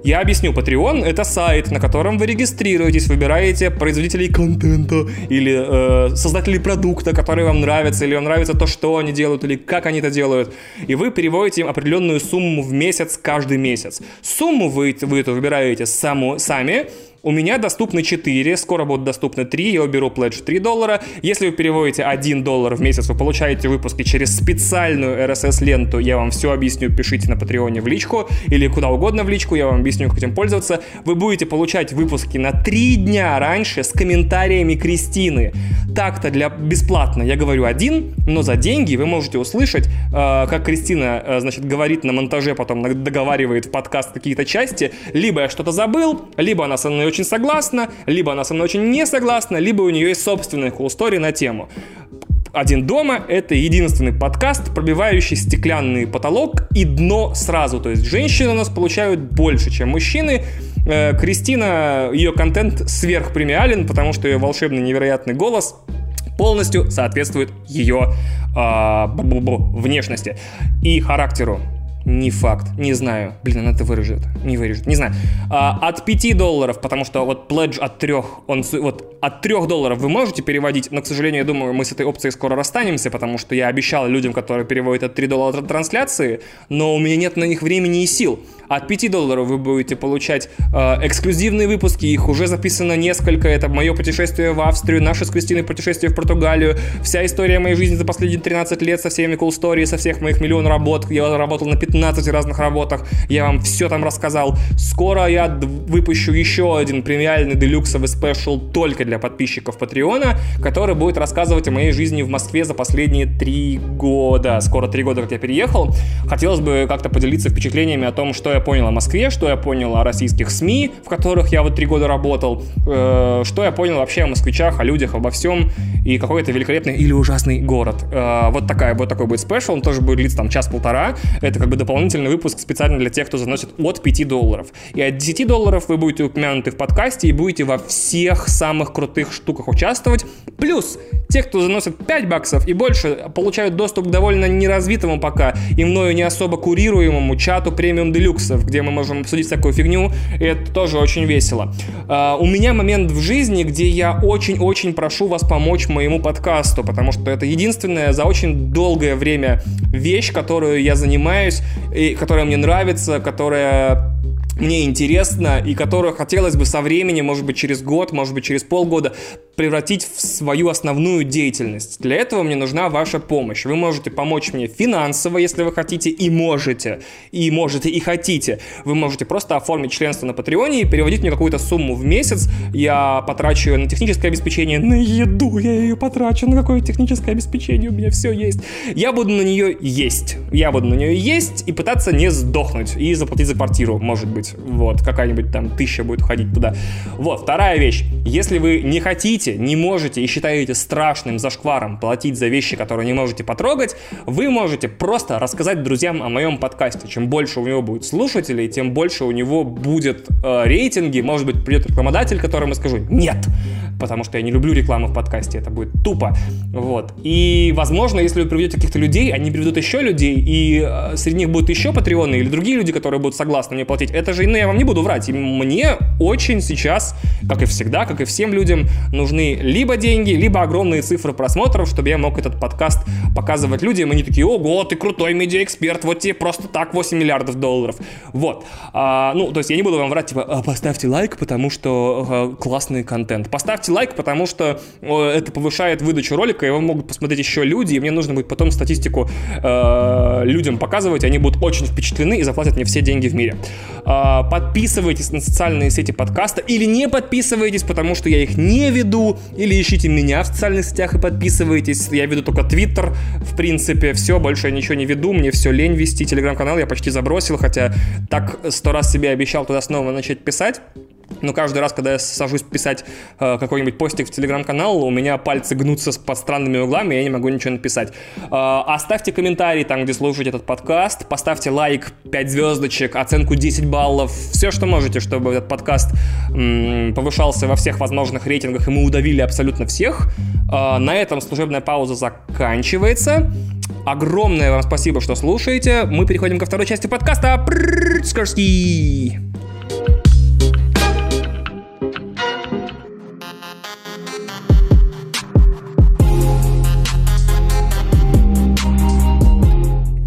Я объясню, Patreon — это сайт, на котором вы регистрируетесь, выбираете производителей контента или э, создателей продукта, который вам нравится, или вам нравится то, что они делают, или как они это делают. И вы переводите им определенную сумму в месяц каждый месяц. Сумму вы, вы это выбираете саму, сами, у меня доступны 4, скоро будут доступны 3, я уберу пледж 3 доллара. Если вы переводите 1 доллар в месяц, вы получаете выпуски через специальную RSS-ленту. Я вам все объясню, пишите на Патреоне в личку или куда угодно в личку, я вам объясню, как этим пользоваться. Вы будете получать выпуски на 3 дня раньше с комментариями Кристины. Так-то для бесплатно я говорю один, но за деньги вы можете услышать, э, как Кристина, э, значит, говорит на монтаже, потом договаривает в подкаст какие-то части. Либо я что-то забыл, либо она со мной очень согласна, либо она со мной очень не согласна, либо у нее есть собственная cool на тему. «Один дома» — это единственный подкаст, пробивающий стеклянный потолок и дно сразу. То есть женщины у нас получают больше, чем мужчины. Э, Кристина, ее контент сверхпремиален, потому что ее волшебный невероятный голос полностью соответствует ее э, внешности и характеру. Не факт, не знаю. Блин, она это вырежет, не вырежет, не знаю. А, от 5 долларов, потому что вот пледж от 3, он вот от 3 долларов вы можете переводить, но, к сожалению, я думаю, мы с этой опцией скоро расстанемся, потому что я обещал людям, которые переводят от 3 доллара трансляции, но у меня нет на них времени и сил. От 5 долларов вы будете получать э, эксклюзивные выпуски, их уже записано несколько. Это мое путешествие в Австрию, наше с Кристиной путешествие в Португалию, вся история моей жизни за последние 13 лет со всеми cool story, со всех моих миллион работ. Я работал на 15 15 разных работах, я вам все там рассказал. Скоро я выпущу еще один премиальный делюксовый спешл только для подписчиков Патреона, который будет рассказывать о моей жизни в Москве за последние три года. Скоро три года, как я переехал. Хотелось бы как-то поделиться впечатлениями о том, что я понял о Москве, что я понял о российских СМИ, в которых я вот три года работал, э, что я понял вообще о москвичах, о людях, обо всем, и какой это великолепный или ужасный город. Э, вот, такая, вот такой будет спешл, он тоже будет длиться там час-полтора. Это как бы дополнительный выпуск специально для тех, кто заносит от 5 долларов. И от 10 долларов вы будете упомянуты в подкасте и будете во всех самых крутых штуках участвовать. Плюс те, кто заносит 5 баксов и больше, получают доступ к довольно неразвитому пока и мною не особо курируемому чату премиум делюксов, где мы можем обсудить всякую фигню, и это тоже очень весело. Uh, у меня момент в жизни, где я очень-очень прошу вас помочь моему подкасту, потому что это единственная за очень долгое время вещь, которую я занимаюсь, и которая мне нравится, которая мне интересно и которую хотелось бы со временем, может быть, через год, может быть, через полгода превратить в свою основную деятельность. Для этого мне нужна ваша помощь. Вы можете помочь мне финансово, если вы хотите и можете, и можете и хотите. Вы можете просто оформить членство на Патреоне и переводить мне какую-то сумму в месяц. Я потрачу ее на техническое обеспечение, на еду я ее потрачу, на какое техническое обеспечение у меня все есть. Я буду на нее есть. Я буду на нее есть и пытаться не сдохнуть и заплатить за квартиру, может быть. Вот, какая-нибудь там тысяча будет уходить туда. Вот, вторая вещь. Если вы не хотите, не можете и считаете страшным зашкваром платить за вещи, которые не можете потрогать, вы можете просто рассказать друзьям о моем подкасте. Чем больше у него будет слушателей, тем больше у него будет э, рейтинги. Может быть, придет рекламодатель, которому скажу «нет», потому что я не люблю рекламу в подкасте, это будет тупо. Вот. И, возможно, если вы приведете каких-то людей, они приведут еще людей, и э, среди них будут еще патреоны или другие люди, которые будут согласны мне платить. Это же, ну, я вам не буду врать. Мне очень сейчас, как и всегда, как и всем людям, нужны либо деньги, либо огромные цифры просмотров, чтобы я мог этот подкаст показывать людям. И они такие, ого, ты крутой медиаэксперт, вот тебе просто так 8 миллиардов долларов. Вот. А, ну, то есть я не буду вам врать, типа, «А, поставьте лайк, потому что а, классный контент. Поставьте ставьте лайк, потому что это повышает выдачу ролика, его могут посмотреть еще люди, и мне нужно будет потом статистику э, людям показывать, они будут очень впечатлены и заплатят мне все деньги в мире. Э, подписывайтесь на социальные сети подкаста или не подписывайтесь, потому что я их не веду, или ищите меня в социальных сетях и подписывайтесь. Я веду только Твиттер, в принципе, все, больше я ничего не веду, мне все лень вести, телеграм-канал я почти забросил, хотя так сто раз себе обещал туда снова начать писать. Но каждый раз, когда я сажусь писать э, какой-нибудь постик в телеграм-канал, у меня пальцы гнутся под странными углами, и я не могу ничего написать. Э, оставьте комментарий там, где слушаете этот подкаст, поставьте лайк, 5 звездочек, оценку 10 баллов, все, что можете, чтобы этот подкаст м, повышался во всех возможных рейтингах, и мы удавили абсолютно всех. Э, на этом служебная пауза заканчивается. Огромное вам спасибо, что слушаете. Мы переходим ко второй части подкаста. Скорский.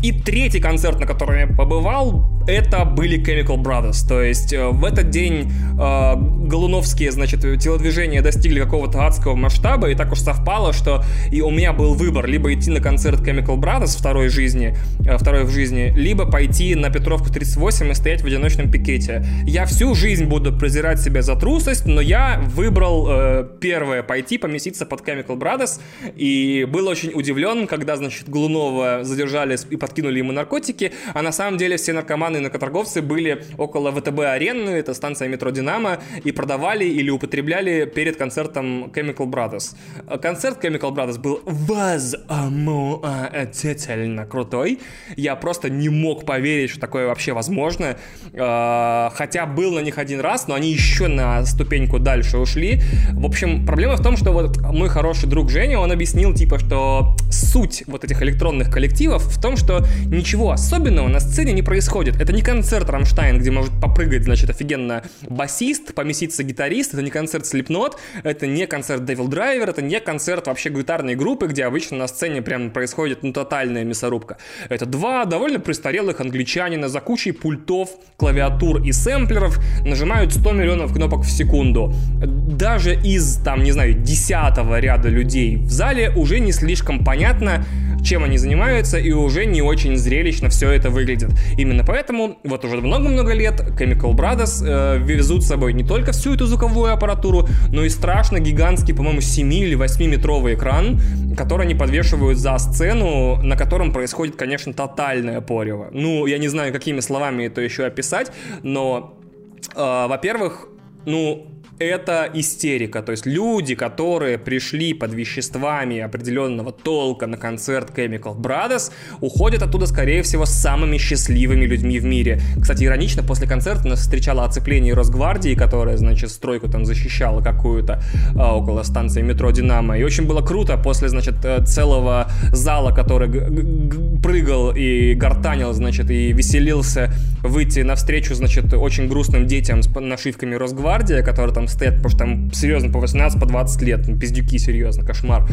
И третий концерт, на котором я побывал, это были Chemical Brothers. То есть э, в этот день э, Голуновские, значит, телодвижения достигли какого-то адского масштаба, и так уж совпало, что и у меня был выбор либо идти на концерт Chemical Brothers второй жизни, э, второй в жизни, либо пойти на Петровку 38 и стоять в одиночном пикете. Я всю жизнь буду презирать себя за трусость, но я выбрал э, первое пойти поместиться под Chemical Brothers, и был очень удивлен, когда, значит, Голунова задержали и подкинули ему наркотики, а на самом деле все наркоманы и наркоторговцы были около ВТБ-арены, это станция метро «Динамо», и продавали или употребляли перед концертом Chemical Brothers. Концерт Chemical Brothers был возмутительно крутой. Я просто не мог поверить, что такое вообще возможно. А, хотя был на них один раз, но они еще на ступеньку дальше ушли. В общем, проблема в том, что вот мой хороший друг Женя, он объяснил, типа, что суть вот этих электронных коллективов в том, что ничего особенного на сцене не происходит. Это не концерт Рамштайн, где может попрыгать, значит, офигенно басист, поместиться гитарист, это не концерт Slipknot, это не концерт Devil Driver, это не концерт вообще гитарной группы, где обычно на сцене прям происходит, ну, тотальная мясорубка. Это два довольно престарелых англичанина за кучей пультов, клавиатур и сэмплеров нажимают 100 миллионов кнопок в секунду. Даже из, там, не знаю, десятого ряда людей в зале уже не слишком понятно, чем они занимаются, и уже не очень зрелищно все это выглядит. Именно поэтому вот уже много-много лет Chemical Brothers э, везут с собой не только всю эту звуковую аппаратуру, но и страшно гигантский, по-моему, 7 или 8-метровый экран, который они подвешивают за сцену, на котором происходит, конечно, тотальное порево. Ну, я не знаю, какими словами это еще описать, но, э, во-первых, ну, это истерика. То есть люди, которые пришли под веществами определенного толка на концерт Chemical Brothers, уходят оттуда, скорее всего, с самыми счастливыми людьми в мире. Кстати, иронично, после концерта нас встречало оцепление Росгвардии, которая, значит, стройку там защищала какую-то а, около станции метро Динамо. И очень было круто после, значит, э, целого зала, который прыгал и гортанил, значит, и веселился выйти навстречу, значит, очень грустным детям с нашивками Росгвардия, которые там стоят, потому что там серьезно по 18, по 20 лет, ну, пиздюки, серьезно, кошмар.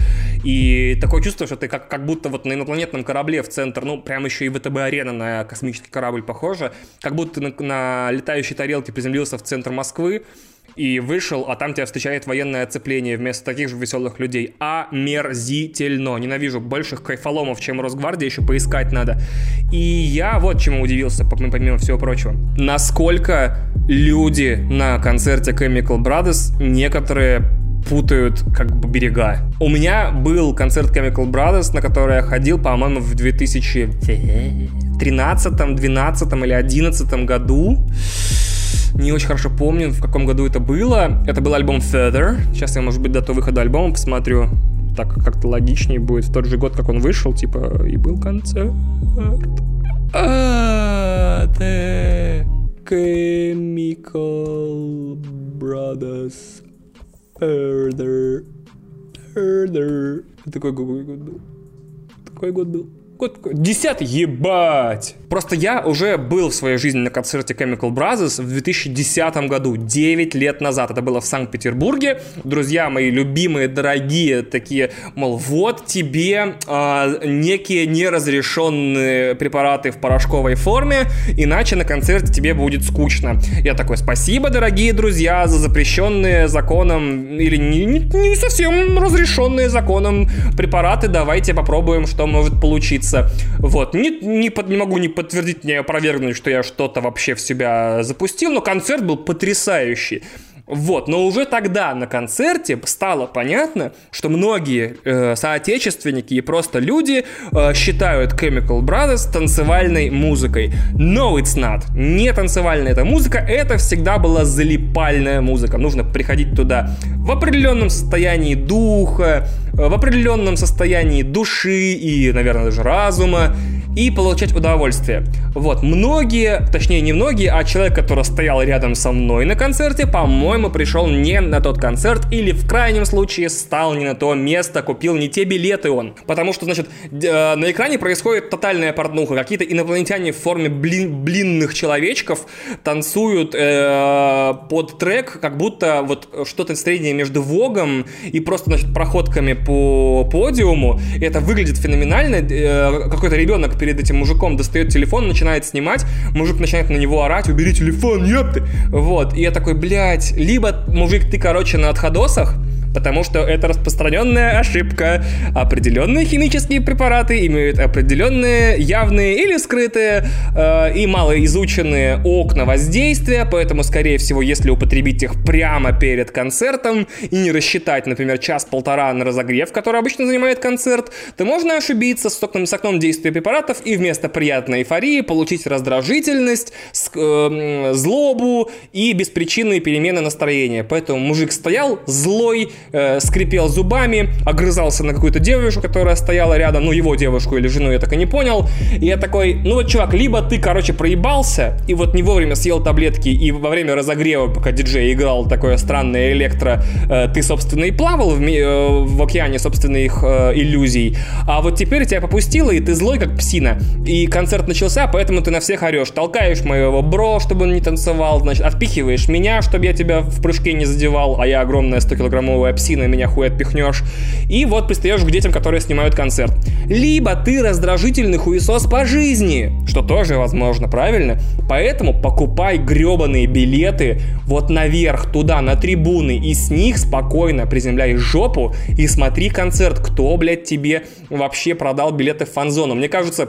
И такое чувство, что ты как, как будто вот на инопланетном корабле в центр, ну, прям еще и ВТБ-арена на космический корабль похожа, как будто на, на летающей тарелке приземлился в центр Москвы, и вышел, а там тебя встречает военное оцепление вместо таких же веселых людей. Омерзительно. Ненавижу больших кайфоломов, чем Росгвардия, еще поискать надо. И я вот чему удивился, помимо всего прочего. Насколько люди на концерте Chemical Brothers некоторые путают как бы берега. У меня был концерт Chemical Brothers, на который я ходил, по-моему, в 2013, 12 или 11 году не очень хорошо помню, в каком году это было. Это был альбом Feather. Сейчас я, может быть, дату выхода альбома посмотрю. Так как-то логичнее будет. В тот же год, как он вышел, типа, и был концерт. The Chemical Brothers Further Further Такой год был. Такой год был. Год, десятый, ебать! Просто я уже был в своей жизни на концерте Chemical Brothers в 2010 году, 9 лет назад. Это было в Санкт-Петербурге. Друзья мои любимые, дорогие, такие, мол, вот тебе э, некие неразрешенные препараты в порошковой форме, иначе на концерте тебе будет скучно. Я такой, спасибо, дорогие друзья, за запрещенные законом или не, не, не совсем разрешенные законом препараты. Давайте попробуем, что может получиться. Вот, не, не, не могу не подтвердить, не опровергнуть, что я что-то вообще в себя запустил, но концерт был потрясающий. Вот, но уже тогда на концерте стало понятно, что многие э, соотечественники и просто люди э, считают Chemical Brothers танцевальной музыкой. No, it's not. Не танцевальная эта музыка, это всегда была залипальная музыка. Нужно приходить туда в определенном состоянии духа, в определенном состоянии души и, наверное, даже разума и получать удовольствие. Вот, многие, точнее не многие, а человек, который стоял рядом со мной на концерте, по-моему, пришел не на тот концерт или в крайнем случае стал не на то место, купил не те билеты он. Потому что, значит, э, на экране происходит тотальная порнуха. Какие-то инопланетяне в форме блин, блинных человечков танцуют э, под трек, как будто вот что-то среднее между вогом и просто, значит, проходками по подиуму. И это выглядит феноменально. Э, какой-то ребенок перед этим мужиком достает телефон, начинает снимать, мужик начинает на него орать, убери телефон, ёпты. Вот, и я такой, блядь, либо мужик ты, короче, на отходосах, потому что это распространенная ошибка. Определенные химические препараты имеют определенные явные или скрытые э, и малоизученные окна воздействия, поэтому, скорее всего, если употребить их прямо перед концертом и не рассчитать, например, час-полтора на разогрев, который обычно занимает концерт, то можно ошибиться с окном, с окном действия препаратов и вместо приятной эйфории получить раздражительность, э, злобу и беспричинные перемены настроения. Поэтому мужик стоял злой, э, скрипел зубами, огрызался на какую-то девушку, которая стояла рядом, ну, его девушку или жену, я так и не понял. И я такой, ну вот, чувак, либо ты, короче, проебался, и вот не вовремя съел таблетки, и во время разогрева, пока диджей играл такое странное электро, э, ты, собственно, и плавал в, э, в океане собственных э, иллюзий. А вот теперь тебя попустило, и ты злой, как псина. И концерт начался, поэтому ты на всех орешь. Толкаешь моего бро, чтобы он не танцевал, значит, отпихиваешь меня, чтобы я тебя в прыжке не задевал, а я огромная 100-килограммовая псина, меня хуй отпихнешь. И вот пристаешь к детям, которые снимают концерт. Либо ты раздражительный хуесос по жизни, что тоже возможно, правильно? Поэтому покупай гребаные билеты вот наверх, туда, на трибуны, и с них спокойно приземляй жопу и смотри концерт. Кто, блядь, тебе вообще продал билеты в фан-зону? Мне кажется,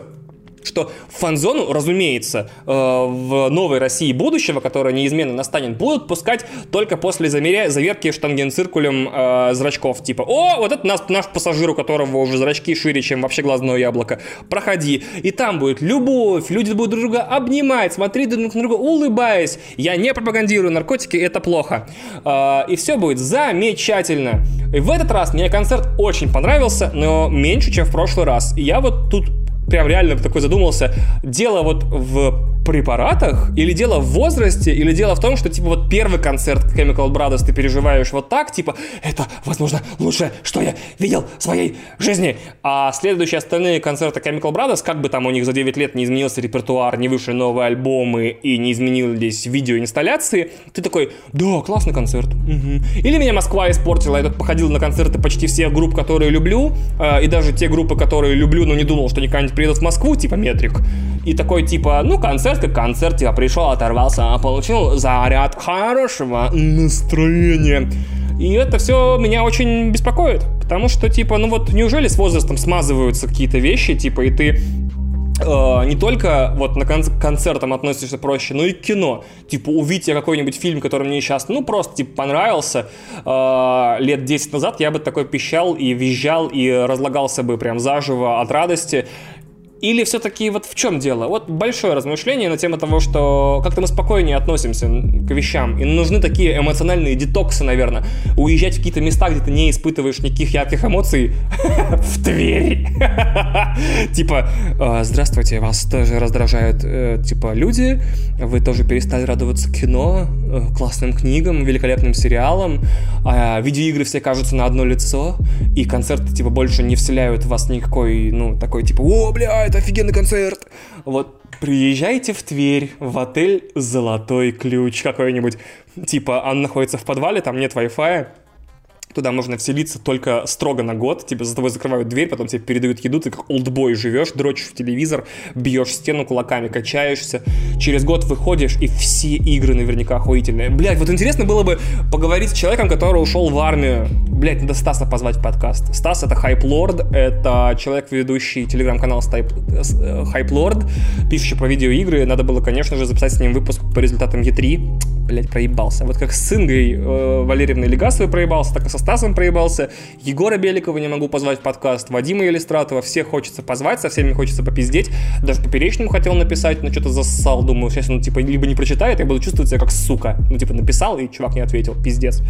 что фан-зону, разумеется, э, в новой России будущего, которая неизменно настанет, будут пускать только после замеря... заверки штангенциркулем э, зрачков. Типа, о, вот это наш, наш пассажир, у которого уже зрачки шире, чем вообще глазное яблоко. Проходи. И там будет любовь, люди будут друг друга обнимать, смотреть друг на друга, улыбаясь. Я не пропагандирую наркотики, это плохо. Э, и все будет замечательно. И в этот раз мне концерт очень понравился, но меньше, чем в прошлый раз. И я вот тут прям реально такой задумался, дело вот в препаратах, или дело в возрасте, или дело в том, что, типа, вот первый концерт Chemical Brothers ты переживаешь вот так, типа, это, возможно, лучшее, что я видел в своей жизни. А следующие остальные концерты Chemical Brothers, как бы там у них за 9 лет не изменился репертуар, не вышли новые альбомы и не изменились видеоинсталляции, ты такой, да, классный концерт. Угу. Или меня Москва испортила, я тут походил на концерты почти всех групп, которые люблю, э, и даже те группы, которые люблю, но не думал, что они когда-нибудь приедут в Москву, типа Метрик. И такой, типа, ну, концерт как концерт, я пришел, оторвался, а получил заряд хорошего настроения. И это все меня очень беспокоит, потому что, типа, ну вот неужели с возрастом смазываются какие-то вещи, типа, и ты Uh, не только вот на кон- концертам относишься проще, но и к кино. Типа, увидеть какой-нибудь фильм, который мне сейчас, ну, просто, типа, понравился, uh, лет 10 назад я бы такой пищал и визжал и разлагался бы прям заживо от радости. Или все-таки вот в чем дело? Вот большое размышление на тему того, что как-то мы спокойнее относимся к вещам. И нужны такие эмоциональные детоксы, наверное. Уезжать в какие-то места, где ты не испытываешь никаких ярких эмоций. В Тверь. Типа, «А, здравствуйте, вас тоже раздражают, э, типа, люди. Вы тоже перестали радоваться кино, э, классным книгам, великолепным сериалам. А видеоигры все кажутся на одно лицо. И концерты, типа, больше не вселяют в вас никакой, ну, такой, типа, о, бля, это офигенный концерт. Вот приезжайте в Тверь, в отель «Золотой ключ» какой-нибудь. Типа, он находится в подвале, там нет Wi-Fi, Туда можно вселиться только строго на год. Тебе за тобой закрывают дверь, потом тебе передают еду, ты как олдбой живешь, дрочишь в телевизор, бьешь стену кулаками, качаешься. Через год выходишь, и все игры наверняка охуительные. Блять, вот интересно было бы поговорить с человеком, который ушел в армию. Блять, надо Стаса позвать в подкаст. Стас — это хайп-лорд, это человек, ведущий телеграм-канал Хайп-лорд, пишущий про видеоигры. Надо было, конечно же, записать с ним выпуск по результатам Е3. Блять, проебался. Вот как с Ингой э, Валерьевной Легасовой проебался, так и со Стасом проебался, Егора Беликова не могу позвать в подкаст, Вадима Елистратова, всех хочется позвать, со всеми хочется попиздеть, даже Поперечному хотел написать, но что-то зассал, думаю, сейчас он, типа, либо не прочитает, я буду чувствовать себя как сука. Ну, типа, написал, и чувак не ответил, пиздец.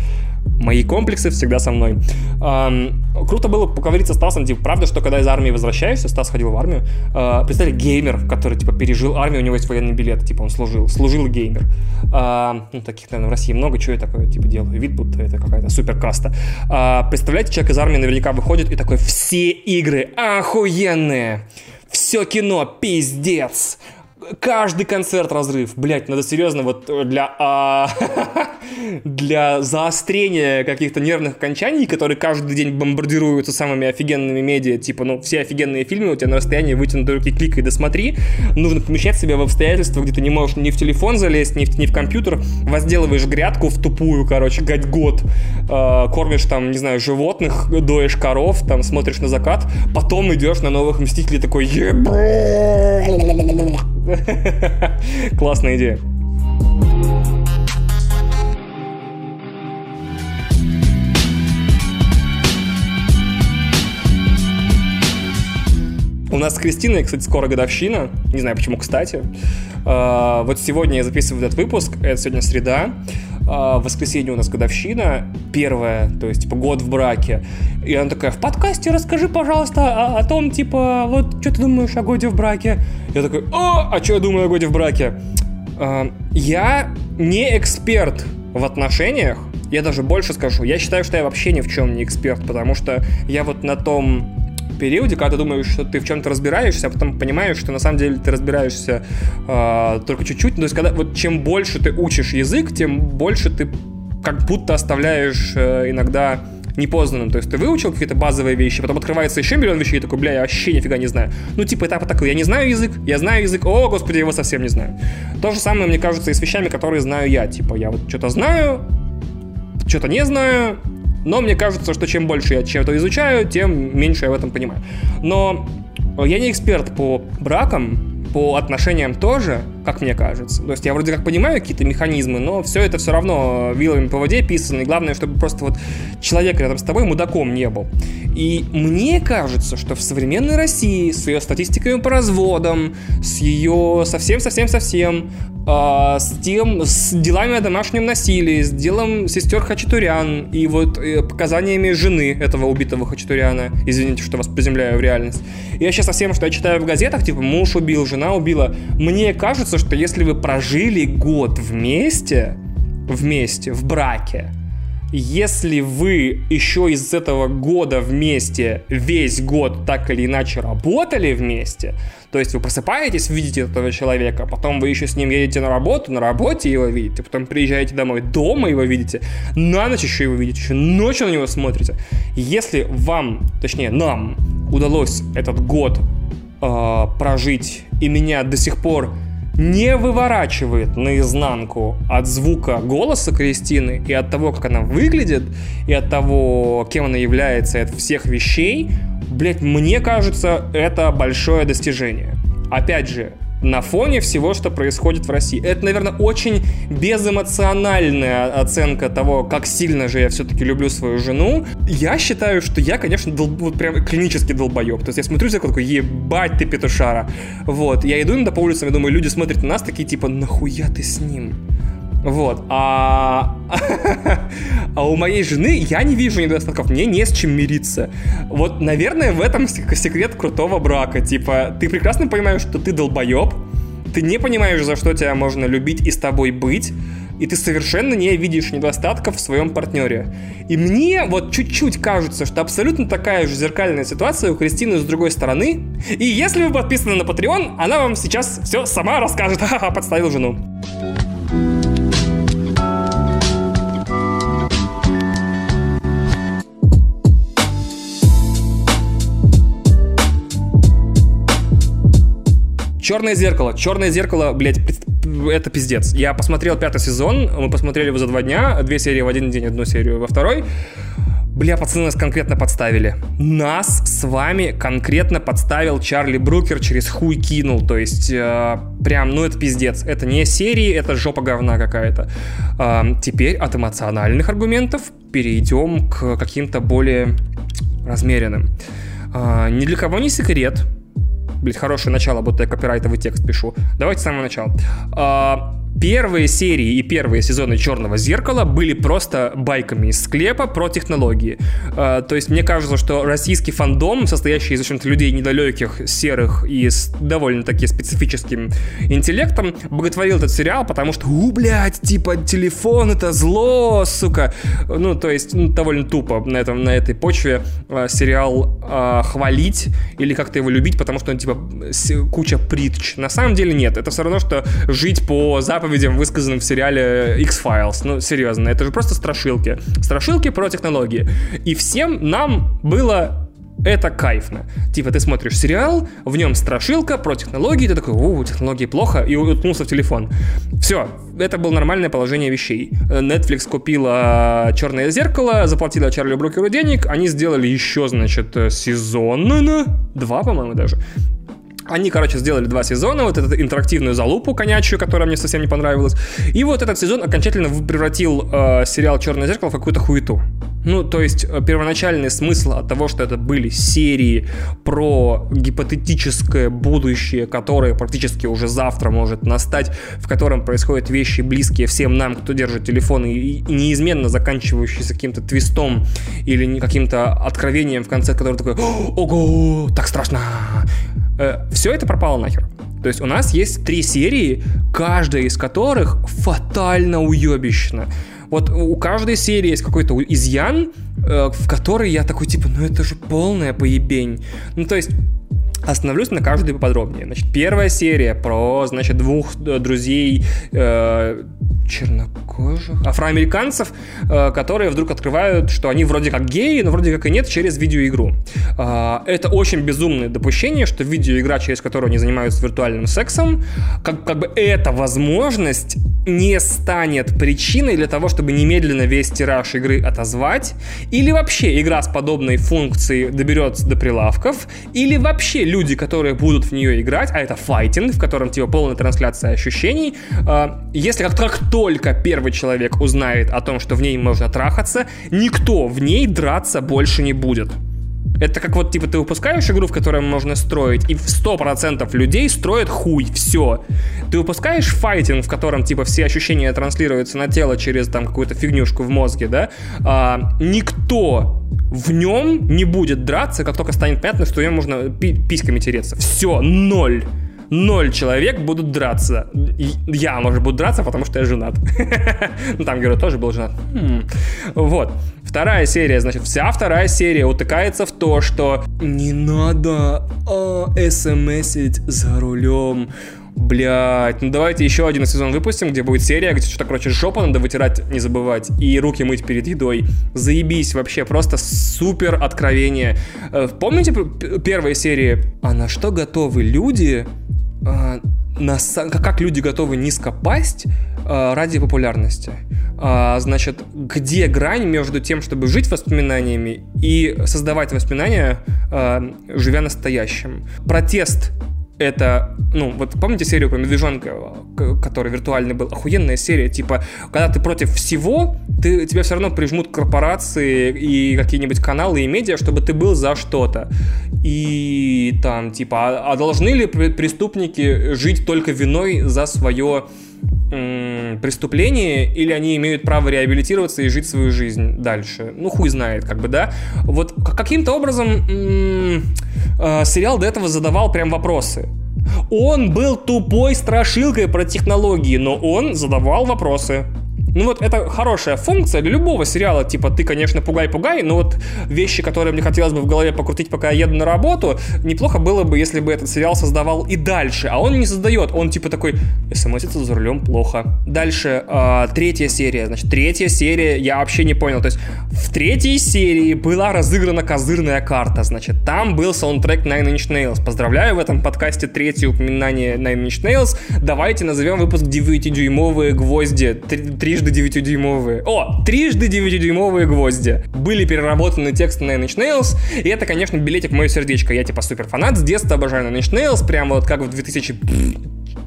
Мои комплексы всегда со мной. Эм, круто было поговорить со Стасом, типа, правда, что когда из армии возвращаешься, Стас ходил в армию, э, представьте, геймер, который, типа, пережил армию, у него есть военный билет, типа, он служил, служил геймер. Э, ну, таких, наверное, в России много, чего я такое, типа, делаю, вид, будто это какая-то суперкаста. А, представляете, человек из армии наверняка выходит и такой, все игры охуенные, все кино пиздец, каждый концерт разрыв. Блять, надо серьезно вот для, а, для заострения каких-то нервных окончаний, которые каждый день бомбардируются самыми офигенными медиа, типа, ну, все офигенные фильмы у тебя на расстоянии вытянутой руки кликай досмотри, нужно помещать себя в обстоятельства, где ты не можешь ни в телефон залезть, ни в, ни в компьютер, возделываешь грядку в тупую, короче, гать год, э, кормишь там, не знаю, животных, доешь коров, там, смотришь на закат, потом идешь на новых Мстителей такой, Классная идея. У нас с Кристиной, кстати, скоро годовщина. Не знаю, почему, кстати. А, вот сегодня я записываю этот выпуск. Это сегодня среда. А, в воскресенье у нас годовщина. Первая, то есть, типа, год в браке. И она такая, в подкасте расскажи, пожалуйста, о, о том, типа, вот, что ты думаешь о годе в браке? Я такой, о, а что я думаю о годе в браке? А, я не эксперт в отношениях, я даже больше скажу, я считаю, что я вообще ни в чем не эксперт, потому что я вот на том периоде, когда ты думаешь, что ты в чем-то разбираешься, а потом понимаешь, что на самом деле ты разбираешься э, только чуть-чуть. То есть, когда вот чем больше ты учишь язык, тем больше ты как будто оставляешь э, иногда непознанным. То есть ты выучил какие-то базовые вещи, потом открывается еще миллион вещей, и такой, бля, я вообще нифига не знаю. Ну, типа этапа такой, я не знаю язык, я знаю язык, о, господи, я его совсем не знаю. То же самое, мне кажется, и с вещами, которые знаю я. Типа, я вот что-то знаю, что-то не знаю, но мне кажется, что чем больше я чем-то изучаю, тем меньше я в этом понимаю. Но я не эксперт по бракам, по отношениям тоже, как мне кажется. То есть я вроде как понимаю какие-то механизмы, но все это все равно вилами по воде писано. И главное, чтобы просто вот человек рядом с тобой мудаком не был. И мне кажется, что в современной России с ее статистикой по разводам, с ее совсем-совсем-совсем э, с тем, с делами о домашнем насилии, с делом сестер Хачатурян и вот э, показаниями жены этого убитого Хачатуряна. Извините, что вас приземляю в реальность. Я сейчас совсем, что я читаю в газетах, типа муж убил, жена убила. Мне кажется, что если вы прожили год вместе, вместе, в браке, если вы еще из этого года вместе весь год так или иначе работали вместе, то есть вы просыпаетесь, видите этого человека, потом вы еще с ним едете на работу, на работе его видите, потом приезжаете домой, дома его видите, на ночь еще его видите, еще ночью на него смотрите. Если вам, точнее нам, удалось этот год э, прожить, и меня до сих пор не выворачивает наизнанку от звука голоса Кристины и от того, как она выглядит, и от того, кем она является, от всех вещей, блять, мне кажется, это большое достижение. Опять же, на фоне всего, что происходит в России. Это, наверное, очень безэмоциональная оценка того, как сильно же я все-таки люблю свою жену. Я считаю, что я, конечно, дол- вот прям клинически долбоеб. То есть я смотрю за такой, ебать ты петушара. Вот, я иду иногда по улицам и думаю, люди смотрят на нас такие, типа, нахуя ты с ним? Вот. А... а у моей жены я не вижу недостатков, мне не с чем мириться. Вот, наверное, в этом секрет крутого брака. Типа, ты прекрасно понимаешь, что ты долбоеб, ты не понимаешь, за что тебя можно любить и с тобой быть, и ты совершенно не видишь недостатков в своем партнере. И мне вот чуть-чуть кажется, что абсолютно такая же зеркальная ситуация у Кристины с другой стороны. И если вы подписаны на Patreon, она вам сейчас все сама расскажет. Ха-ха, подставил жену. Черное зеркало. Черное зеркало, блядь, это пиздец. Я посмотрел пятый сезон, мы посмотрели его за два дня, две серии в один день, одну серию во второй. Бля, пацаны нас конкретно подставили. Нас с вами конкретно подставил Чарли Брукер, через хуй кинул. То есть, э, прям, ну это пиздец. Это не серии, это жопа говна какая-то. Э, теперь от эмоциональных аргументов перейдем к каким-то более размеренным. Э, ни для кого не секрет, Блять, хорошее начало, будто я копирайтовый текст пишу. Давайте с самого начала. А, первые серии и первые сезоны Черного зеркала были просто байками из склепа про технологии. А, то есть мне кажется, что российский фандом, состоящий из, общем-то, людей недалеких, серых и с довольно-таки специфическим интеллектом, боготворил этот сериал, потому что, у, блядь, типа, телефон это зло, сука. Ну, то есть, ну, довольно тупо на, этом, на этой почве а, сериал а, хвалить или как-то его любить, потому что он, типа, куча притч. На самом деле нет. Это все равно, что жить по заповедям заповедям, высказанным в сериале X-Files. Ну, серьезно, это же просто страшилки. Страшилки про технологии. И всем нам было это кайфно. Типа ты смотришь сериал, в нем страшилка про технологии, ты такой, о, технологии плохо, и уткнулся в телефон. Все, это было нормальное положение вещей. Netflix купила «Черное зеркало», заплатила Чарли Брокеру денег, они сделали еще, значит, сезон, два, по-моему, даже. Они, короче, сделали два сезона, вот эту интерактивную залупу конячью, которая мне совсем не понравилась. И вот этот сезон окончательно превратил э, сериал «Черное зеркало» в какую-то хуету. Ну, то есть э, первоначальный смысл от того, что это были серии про гипотетическое будущее, которое практически уже завтра может настать, в котором происходят вещи близкие всем нам, кто держит телефон, и, неизменно заканчивающиеся каким-то твистом или каким-то откровением в конце, который такой «Ого, так страшно!» Э, Все это пропало нахер. То есть у нас есть три серии, каждая из которых фатально уебищна. Вот у каждой серии есть какой-то изъян, э, в который я такой, типа, ну это же полная поебень. Ну то есть Остановлюсь на каждой поподробнее. Значит, первая серия про, значит, двух э, друзей, э, чернокожих, афроамериканцев, э, которые вдруг открывают, что они вроде как геи, но вроде как и нет, через видеоигру. Э, это очень безумное допущение, что видеоигра, через которую они занимаются виртуальным сексом, как, как бы эта возможность не станет причиной для того, чтобы немедленно весь тираж игры отозвать, или вообще игра с подобной функцией доберется до прилавков, или вообще люди, которые будут в нее играть, а это файтинг, в котором типа полная трансляция ощущений, э, если как, как только первый человек узнает о том, что в ней можно трахаться, никто в ней драться больше не будет. Это как вот, типа, ты выпускаешь игру, в которой можно строить, и в 100% людей строят хуй, все. Ты выпускаешь файтинг, в котором, типа, все ощущения транслируются на тело через, там, какую-то фигнюшку в мозге, да? А, никто в нем не будет драться, как только станет понятно, что ее можно пи- письками тереться. Все, ноль ноль человек будут драться. Я, может, буду драться, потому что я женат. Ну, там герой тоже был женат. Хм. Вот. Вторая серия, значит, вся вторая серия утыкается в то, что не надо а, смсить за рулем. Блять, ну давайте еще один сезон выпустим, где будет серия, где что-то, короче, жопу надо вытирать, не забывать, и руки мыть перед едой. Заебись, вообще, просто супер откровение. Э, помните первые серии? А на что готовы люди, на, как люди готовы низко пасть а, ради популярности. А, значит, где грань между тем, чтобы жить воспоминаниями и создавать воспоминания, живя настоящим. Протест это, ну, вот помните серию про медвежонка, который виртуальный был? Охуенная серия, типа, когда ты против всего, ты, тебя все равно прижмут корпорации и какие-нибудь каналы и медиа, чтобы ты был за что-то. И там, типа, а, а должны ли преступники жить только виной за свое преступление, или они имеют право реабилитироваться и жить свою жизнь дальше. Ну, хуй знает, как бы, да. Вот каким-то образом э, сериал до этого задавал прям вопросы. Он был тупой страшилкой про технологии, но он задавал вопросы. Ну вот это хорошая функция для любого сериала, типа ты, конечно, пугай-пугай, но вот вещи, которые мне хотелось бы в голове покрутить, пока я еду на работу, неплохо было бы, если бы этот сериал создавал и дальше, а он не создает, он типа такой, смс-иться за рулем плохо. Дальше, э, третья серия, значит, третья серия, я вообще не понял, то есть в третьей серии была разыграна козырная карта, значит, там был саундтрек Nine Inch Nails, поздравляю в этом подкасте третье упоминание Nine Inch Nails, давайте назовем выпуск 9-дюймовые гвозди, трижды трижды 9-дюймовые. О, трижды 9-дюймовые гвозди. Были переработаны тексты на Inch Nails, и это, конечно, билетик в мое сердечко. Я типа супер фанат, с детства обожаю Nine Inch Nails, прямо вот как в 2000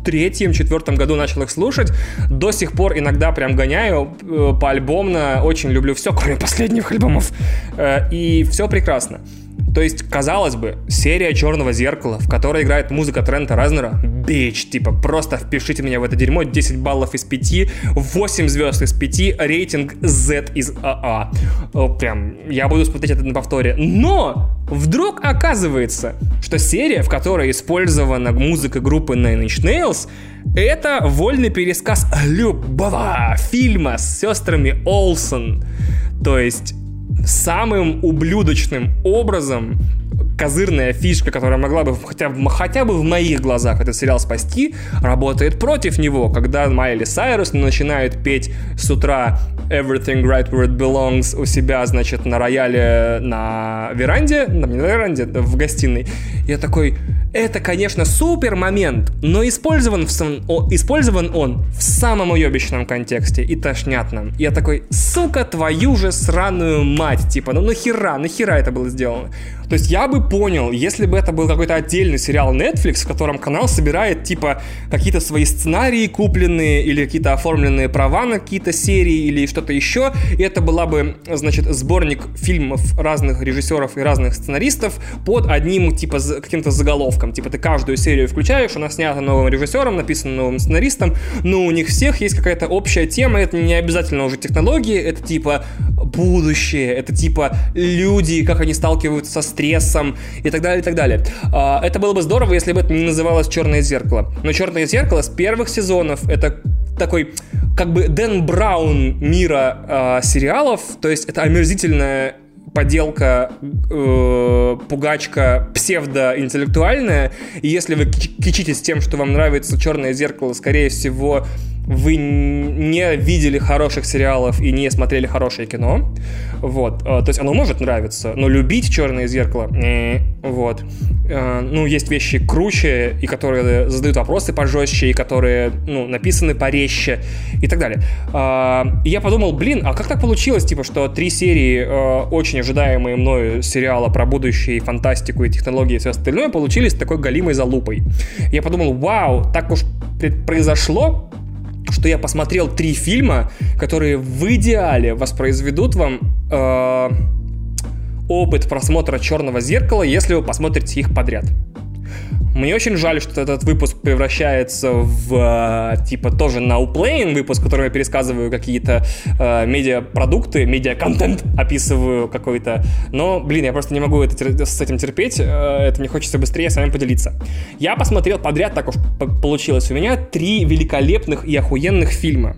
третьем, четвертом году начал их слушать. До сих пор иногда прям гоняю э, по альбомно. Очень люблю все, кроме последних альбомов. Э, и все прекрасно. То есть, казалось бы, серия «Черного зеркала», в которой играет музыка Трента Разнера, бич, типа, просто впишите меня в это дерьмо, 10 баллов из 5, 8 звезд из 5, рейтинг Z из АА. Прям, я буду смотреть это на повторе. Но вдруг оказывается, что серия, в которой использована музыка группы Nine Inch Nails, это вольный пересказ любого фильма с сестрами Олсен. То есть самым ублюдочным образом козырная фишка, которая могла бы хотя, хотя бы в моих глазах этот сериал спасти, работает против него, когда Майли Сайрус начинает петь с утра Everything Right Where It Belongs у себя, значит, на рояле на веранде, не на веранде, в гостиной. Я такой, это, конечно, супер момент, но использован, в сам, о, использован он в самом уебищном контексте и тошнятном. Я такой, сука, твою же сраную мать, типа, ну нахера, нахера это было сделано? То есть я бы понял, если бы это был какой-то отдельный сериал Netflix, в котором канал собирает, типа, какие-то свои сценарии купленные или какие-то оформленные права на какие-то серии или что-то еще, и это была бы, значит, сборник фильмов разных режиссеров и разных сценаристов под одним, типа, каким-то заголовком. Типа, ты каждую серию включаешь, она снята новым режиссером, написана новым сценаристом, но у них всех есть какая-то общая тема, это не обязательно уже технологии, это, типа, будущее, это, типа, люди, как они сталкиваются со стрессом и так далее, и так далее. А, это было бы здорово, если бы это не называлось «Черное зеркало». Но «Черное зеркало» с первых сезонов это такой как бы Дэн Браун мира э, сериалов, то есть это омерзительная поделка, э, пугачка псевдоинтеллектуальная, и если вы кичитесь тем, что вам нравится «Черное зеркало», скорее всего, вы не видели хороших сериалов и не смотрели хорошее кино, вот, э, то есть оно может нравиться, но любить «Черное зеркало», вот, э, ну, есть вещи круче, и которые задают вопросы пожестче, и которые, ну, написаны порезче, и так далее. А, и я подумал, блин, а как так получилось, типа, что три серии э, ожидаемые мною сериала про будущее, фантастику и технологии и все остальное получились такой галимой залупой. Я подумал, вау, так уж произошло, что я посмотрел три фильма, которые в идеале воспроизведут вам э, опыт просмотра Черного зеркала, если вы посмотрите их подряд. Мне очень жаль, что этот выпуск превращается в э, типа тоже науплейн выпуск, в котором я пересказываю какие-то э, медиапродукты, медиа-контент описываю какой-то. Но, блин, я просто не могу это, с этим терпеть. Э, это мне хочется быстрее с вами поделиться. Я посмотрел подряд, так уж получилось у меня, три великолепных и охуенных фильма.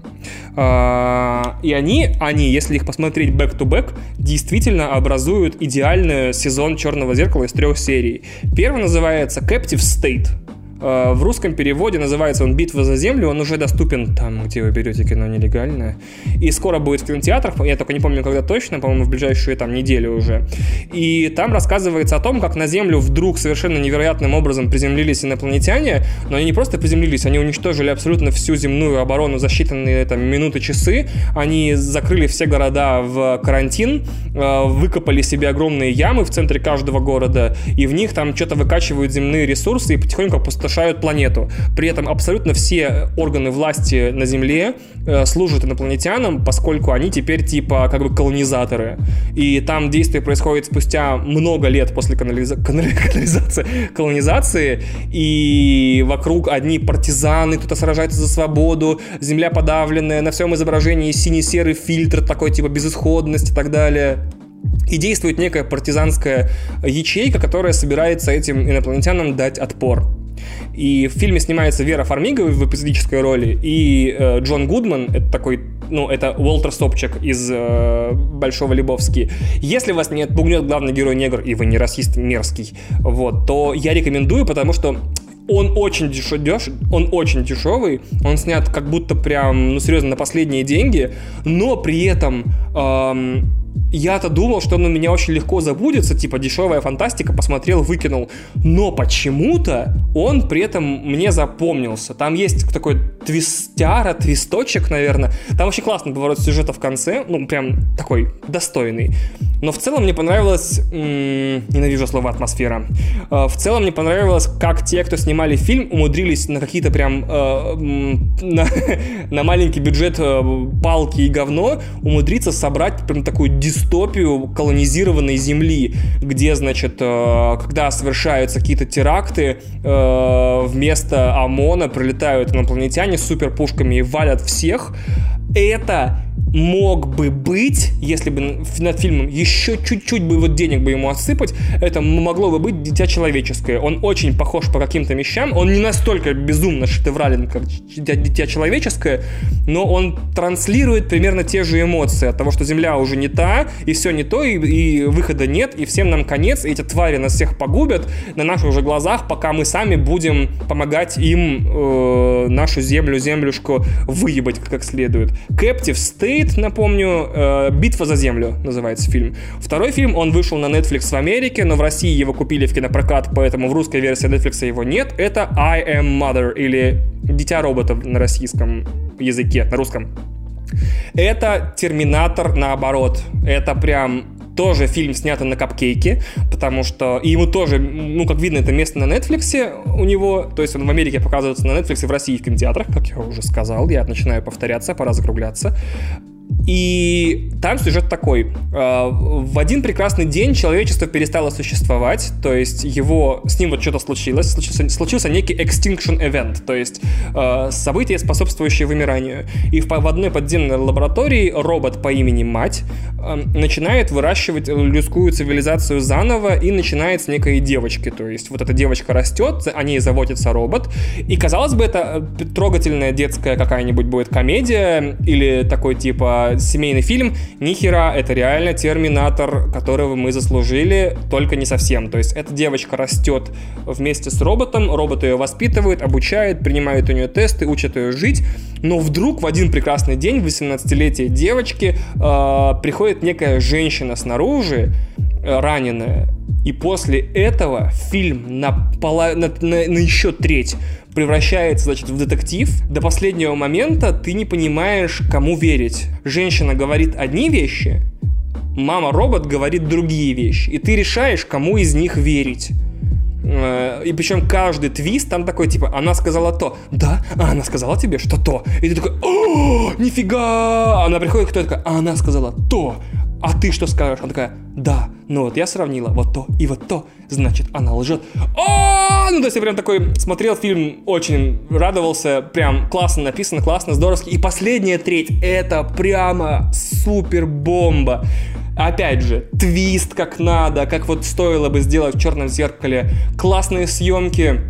Э, и они, они, если их посмотреть back-to-back, действительно образуют идеальный сезон Черного зеркала из трех серий. Первый называется Captive State. Э, в русском переводе называется он «Битва за землю», он уже доступен там, где вы берете кино нелегальное. И скоро будет в кинотеатрах, я только не помню, когда точно, по-моему, в ближайшую там неделю уже. И там рассказывается о том, как на Землю вдруг совершенно невероятным образом приземлились инопланетяне, но они не просто приземлились, они уничтожили абсолютно всю земную оборону за считанные там, минуты, часы, они закрыли все города в карантин, э, выкопали себе огромные ямы в центре каждого города, и в них там что-то выкачивают земные ресурсы и потихоньку опустошают опустошают планету. При этом абсолютно все органы власти на Земле э, служат инопланетянам, поскольку они теперь типа как бы колонизаторы. И там действие происходит спустя много лет после канализа... канализации, колонизации, и вокруг одни партизаны, кто-то сражается за свободу, Земля подавленная, на всем изображении синий-серый фильтр такой типа безысходность и так далее и действует некая партизанская ячейка, которая собирается этим инопланетянам дать отпор. И в фильме снимается Вера Фармига в эпизодической роли, и э, Джон Гудман, это такой, ну, это Уолтер Стопчик из э, Большого Лебовски. Если вас не отпугнет главный герой негр, и вы не расист мерзкий, вот, то я рекомендую, потому что он очень деш... деш... он очень дешевый, он снят как будто прям, ну серьезно, на последние деньги, но при этом эм, я-то думал, что он у меня очень легко забудется, типа дешевая фантастика, посмотрел, выкинул. Но почему-то он при этом мне запомнился. Там есть такой твистяра, твисточек, наверное. Там очень классный поворот сюжета в конце, ну, прям такой достойный. Но в целом мне понравилось... М- ненавижу слово «атмосфера». Э, в целом мне понравилось, как те, кто снимали фильм, умудрились на какие-то прям... Э, на, на маленький бюджет э, палки и говно умудриться собрать прям такую дистопию колонизированной земли, где, значит, э, когда совершаются какие-то теракты, э, вместо ОМОНа прилетают инопланетяне с суперпушками и валят всех. Это мог бы быть, если бы над фильмом еще чуть-чуть бы вот денег бы ему отсыпать, это могло бы быть «Дитя человеческое». Он очень похож по каким-то вещам, он не настолько безумно шедеврален, как «Дитя человеческое», но он транслирует примерно те же эмоции от того, что Земля уже не та, и все не то, и, и выхода нет, и всем нам конец, и эти твари нас всех погубят на наших уже глазах, пока мы сами будем помогать им э, нашу землю, землюшку выебать как следует. Captive State напомню, э, «Битва за землю» называется фильм. Второй фильм, он вышел на Netflix в Америке, но в России его купили в кинопрокат, поэтому в русской версии Netflix его нет. Это «I am Mother» или «Дитя роботов» на российском языке, на русском. Это «Терминатор» наоборот. Это прям тоже фильм снятый на капкейке, потому что и ему тоже, ну, как видно, это место на Netflix у него, то есть он в Америке показывается на Netflix в России в кинотеатрах, как я уже сказал, я начинаю повторяться, пора закругляться. И там сюжет такой. Э, в один прекрасный день человечество перестало существовать, то есть его, с ним вот что-то случилось, случился, случился некий extinction event, то есть э, событие, способствующее вымиранию. И в, в одной подземной лаборатории робот по имени Мать э, начинает выращивать людскую цивилизацию заново и начинает с некой девочки, то есть вот эта девочка растет, о ней заботится робот, и казалось бы, это трогательная детская какая-нибудь будет комедия или такой типа семейный фильм. Нихера, это реально терминатор, которого мы заслужили, только не совсем. То есть эта девочка растет вместе с роботом, робот ее воспитывает, обучает, принимает у нее тесты, учит ее жить. Но вдруг в один прекрасный день 18-летие девочки э, приходит некая женщина снаружи, раненая, и после этого фильм на, пола... на, на, на еще треть превращается, значит, в детектив. До последнего момента ты не понимаешь, кому верить. Женщина говорит одни вещи, мама-робот говорит другие вещи. И ты решаешь, кому из них верить. Э, и причем каждый твист там такой, типа, она сказала то, да, а она сказала тебе, что то. И ты такой, о, нифига! Она приходит, кто такая, а она сказала то, а ты что скажешь? Она такая, да, ну вот я сравнила вот то и вот то, значит, она лжет. О, ну то есть я прям такой смотрел фильм, очень радовался, прям классно написано, классно, здоровски. И последняя треть, это прямо супер бомба. Опять же, твист как надо, как вот стоило бы сделать в черном зеркале. Классные съемки,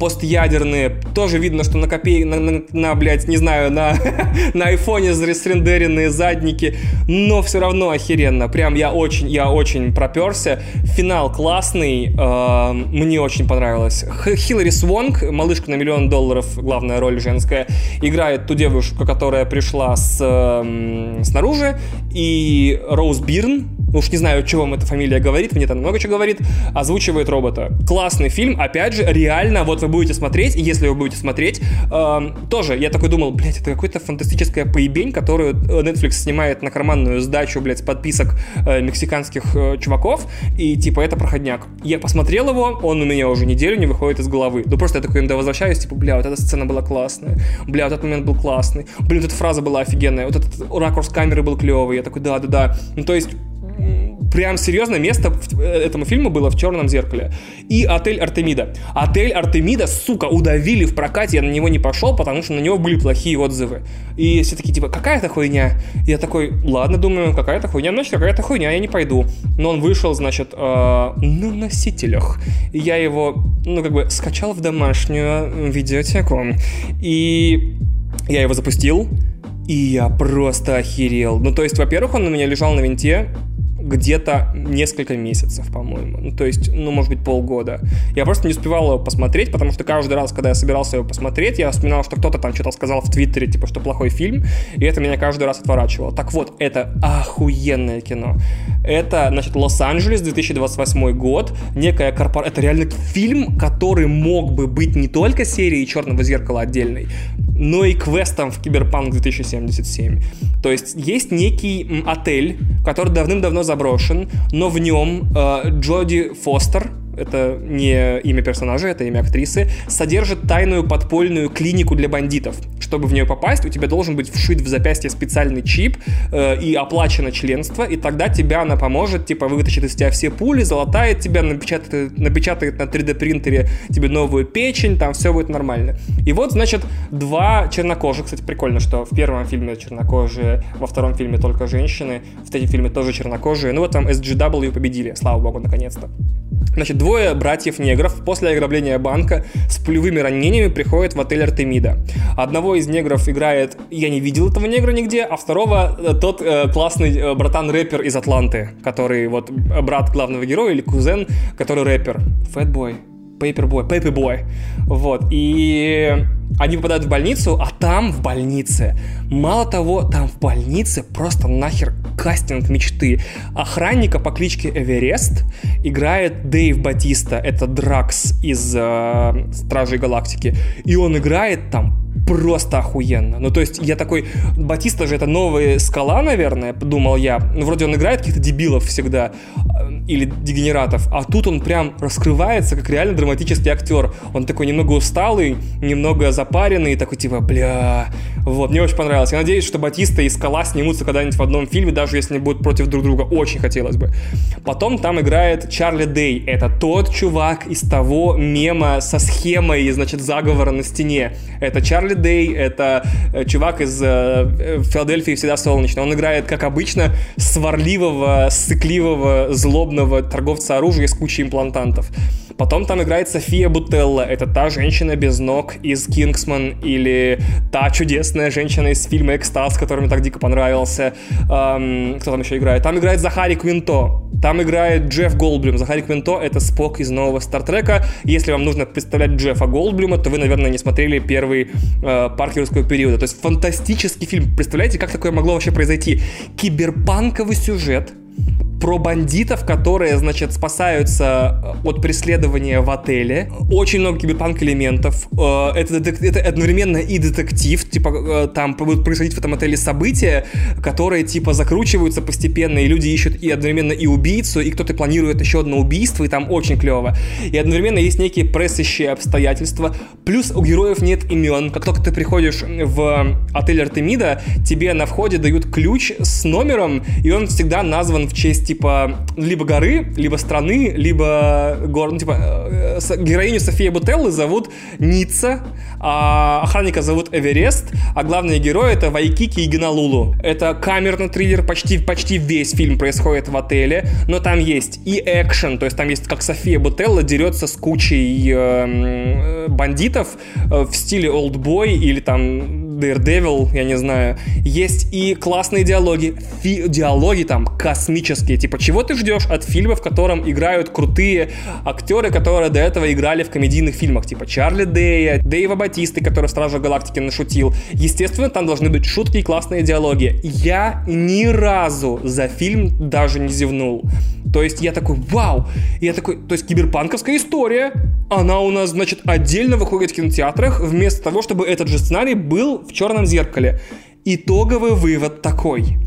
постядерные. Тоже видно, что на копей, на, на, на блядь, не знаю, на, на айфоне срендеренные задники, но все равно охеренно. Прям я очень, я очень проперся. Финал классный, э, мне очень понравилось. Хиллари Свонг, малышка на миллион долларов, главная роль женская, играет ту девушку, которая пришла с, э, снаружи, и Роуз Бирн, уж не знаю, что вам эта фамилия говорит, мне там много чего говорит, озвучивает робота. Классный фильм, опять же, реально, вот вы будете смотреть, и если вы будете смотреть, э, тоже, я такой думал, блядь, это какая-то фантастическая поебень, которую э, Netflix снимает на карманную сдачу, блядь, с подписок э, мексиканских э, чуваков, и типа это проходняк. Я посмотрел его, он у меня уже неделю не выходит из головы. Ну просто я такой иногда возвращаюсь, типа, бля, вот эта сцена была классная, бля, вот этот момент был классный, блин, вот эта фраза была офигенная, вот этот ракурс камеры был клевый, я такой, да-да-да. Ну то есть прям серьезное место э, этому фильму было в «Черном зеркале». И «Отель Артемида». «Отель Артемида», сука, удавили в прокате, я на него не пошел, потому что на него были плохие отзывы. И все такие, типа, какая-то хуйня. Я такой, ладно, думаю, какая-то хуйня, значит, какая-то хуйня, я не пойду. Но он вышел, значит, э, на носителях. Я его, ну, как бы, скачал в домашнюю видеотеку. И я его запустил, и я просто охерел. Ну, то есть, во-первых, он у меня лежал на винте, где-то несколько месяцев, по-моему. Ну, то есть, ну, может быть, полгода. Я просто не успевал его посмотреть, потому что каждый раз, когда я собирался его посмотреть, я вспоминал, что кто-то там что-то сказал в Твиттере, типа, что плохой фильм, и это меня каждый раз отворачивало. Так вот, это охуенное кино. Это, значит, Лос-Анджелес, 2028 год, некая корпорация... Это реально фильм, который мог бы быть не только серией «Черного зеркала» отдельной, но и квестом в Киберпанк 2077. То есть есть некий отель, который давным-давно заброшен, но в нем э, Джоди Фостер, это не имя персонажа, это имя актрисы, содержит тайную подпольную клинику для бандитов. Чтобы в нее попасть, у тебя должен быть вшит в запястье специальный чип э, и оплачено членство, и тогда тебя она поможет, типа, вытащит из тебя все пули, залатает тебя, напечатает, напечатает на 3D принтере тебе новую печень, там все будет нормально. И вот, значит, два чернокожих, кстати, прикольно, что в первом фильме чернокожие, во втором фильме только женщины, в третьем фильме тоже чернокожие, ну вот там SGW победили, слава богу, наконец-то. Значит, двое братьев-негров после ограбления банка с пулевыми ранениями приходят в отель Артемида. Одного из негров играет, я не видел этого негра нигде, а второго э, тот э, классный э, братан-рэпер из Атланты, который вот брат главного героя или кузен, который рэпер. Фэтбой. Paperboy, Paperboy. Вот. И они попадают в больницу, а там в больнице, мало того, там в больнице просто нахер кастинг мечты. Охранника по кличке Эверест играет Дэйв Батиста, это Дракс из э, Стражей Галактики. И он играет там просто охуенно. Ну, то есть, я такой, Батиста же это новая скала, наверное, подумал я. Ну, вроде он играет каких-то дебилов всегда, э, или дегенератов, а тут он прям раскрывается как реально драматический актер. Он такой немного усталый, немного запаренный, такой типа, бля... Вот, мне очень понравилось. Я надеюсь, что Батиста и Скала снимутся когда-нибудь в одном фильме, даже если они будут против друг друга. Очень хотелось бы. Потом там играет Чарли Дэй. Это тот чувак из того мема со схемой, значит, заговора на стене. Это Чарли Дэй, это э, чувак из э, Филадельфии всегда солнечно. Он играет, как обычно, сварливого, сыкливого, злобного торговца оружия с кучей имплантантов. Потом там играет София Бутелла. Это та женщина без ног из «Кингсман» или та чудесная женщина из фильма «Экстаз», который мне так дико понравился. Эм, кто там еще играет? Там играет Захари Квинто. Там играет Джефф Голдблюм. Захари Квинто — это Спок из нового Стартрека. Если вам нужно представлять Джеффа Голдблюма, то вы, наверное, не смотрели первый э, паркерского периода. То есть фантастический фильм. Представляете, как такое могло вообще произойти? Киберпанковый сюжет — про бандитов, которые, значит, спасаются э, от преследования в отеле. Очень много киберпанк элементов. Э, это, это одновременно и детектив, типа э, там будут происходить в этом отеле события, которые типа закручиваются постепенно, и люди ищут и одновременно и убийцу, и кто-то планирует еще одно убийство, и там очень клево. И одновременно есть некие прессящие обстоятельства. Плюс у героев нет имен. Как только ты приходишь в отель Артемида, тебе на входе дают ключ с номером, и он всегда назван в честь типа либо горы, либо страны, либо гор. Ну, типа э, героиню Софии Бутеллы зовут Ницца, а охранника зовут Эверест, а главный герой это Вайкики и Геналулу. Это камерный триллер, почти, почти весь фильм происходит в отеле, но там есть и экшен, то есть там есть как София Бутелла дерется с кучей э, бандитов э, в стиле Oldboy или там Daredevil, я не знаю. Есть и классные диалоги. Фи- диалоги там космические. Типа, чего ты ждешь от фильма, в котором играют крутые актеры, которые до этого играли в комедийных фильмах? Типа Чарли Дэя, Дэйва Батисты, который в Страже Галактики нашутил. Естественно, там должны быть шутки и классные диалоги. Я ни разу за фильм даже не зевнул. То есть я такой, вау! Я такой, то есть киберпанковская история, она у нас, значит, отдельно выходит в кинотеатрах, вместо того, чтобы этот же сценарий был в черном зеркале. Итоговый вывод такой.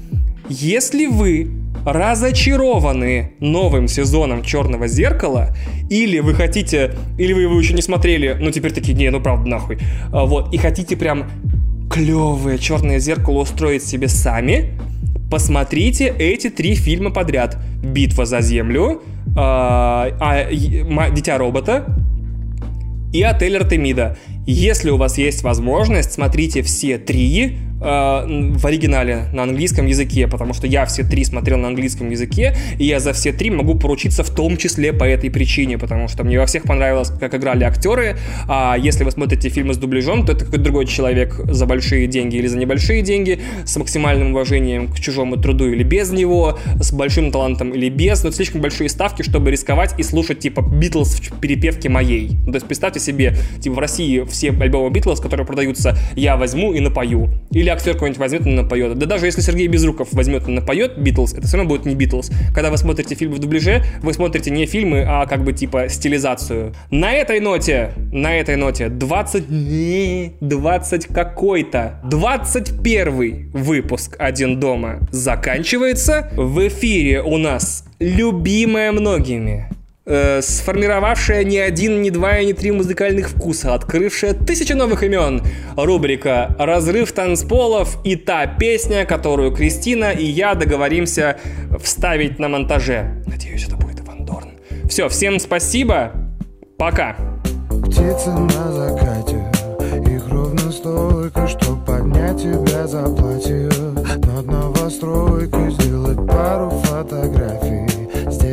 Если вы разочарованы новым сезоном Черного зеркала, или вы хотите, или вы его еще не смотрели, ну теперь такие, не, ну правда нахуй, а, вот, и хотите прям клевое Черное зеркало устроить себе сами, посмотрите эти три фильма подряд. «Битва за землю», а, а, «Дитя робота» и «Отель Артемида». Если у вас есть возможность, смотрите все три, в оригинале на английском языке, потому что я все три смотрел на английском языке, и я за все три могу поручиться в том числе по этой причине, потому что мне во всех понравилось, как играли актеры, а если вы смотрите фильмы с дубляжом, то это какой-то другой человек за большие деньги или за небольшие деньги, с максимальным уважением к чужому труду или без него, с большим талантом или без, но слишком большие ставки, чтобы рисковать и слушать типа Битлз в перепевке моей. То есть представьте себе, типа в России все альбомы Битлз, которые продаются, я возьму и напою. Или актер какой-нибудь возьмет и напоет. Да даже если Сергей Безруков возьмет и напоет Битлз, это все равно будет не Битлз. Когда вы смотрите фильм в дубляже, вы смотрите не фильмы, а как бы типа стилизацию. На этой ноте, на этой ноте 20, не, 20 какой-то, 21 выпуск «Один дома» заканчивается. В эфире у нас любимая многими э, сформировавшая не один, не два и не три музыкальных вкуса, открывшая тысячи новых имен. Рубрика «Разрыв танцполов» и та песня, которую Кристина и я договоримся вставить на монтаже. Надеюсь, это будет Ван Дорн. Все, всем спасибо, пока. Птицы на закате, их ровно столько, что поднять тебя за платье. Над новостройкой сделать пару фотографий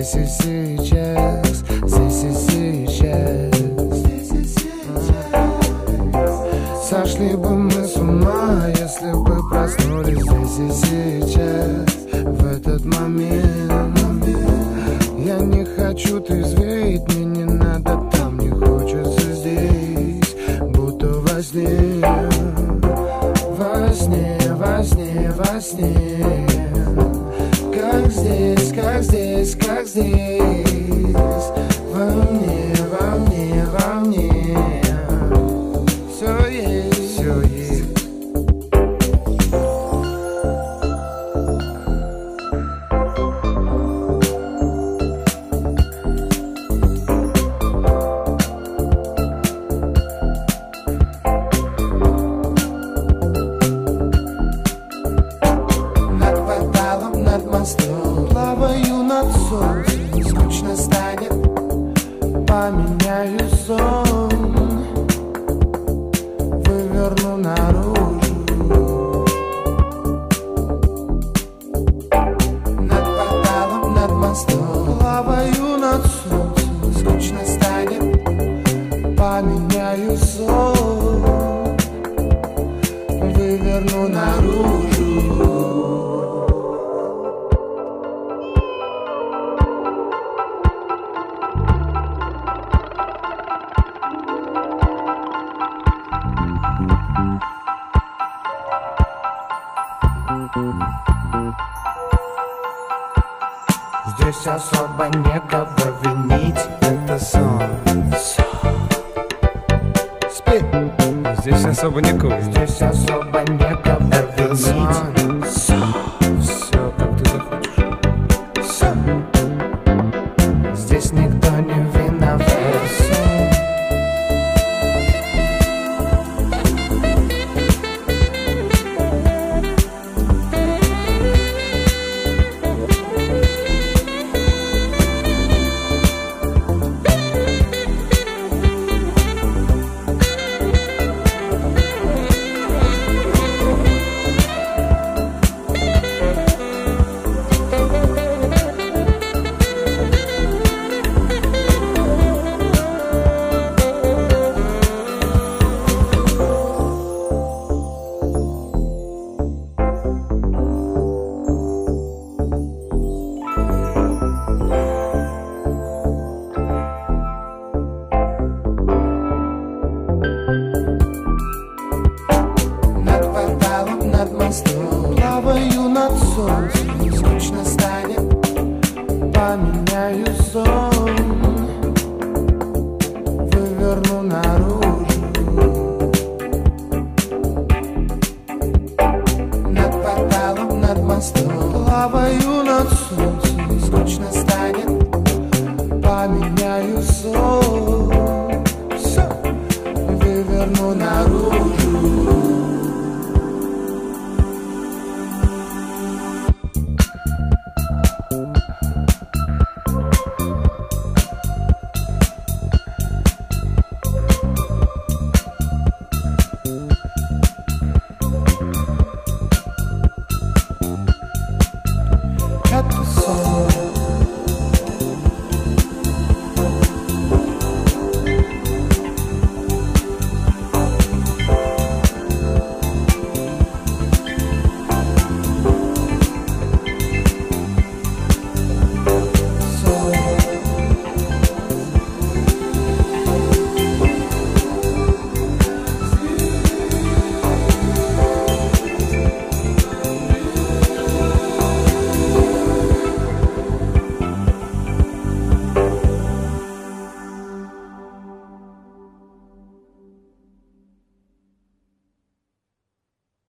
здесь и сейчас, здесь и сейчас. Сошли бы мы с ума, если бы проснулись здесь и сейчас, в этот момент. Я не хочу трезветь, мне не надо там, не хочется здесь, будто во сне, во сне, во сне, во сне здесь, как здесь,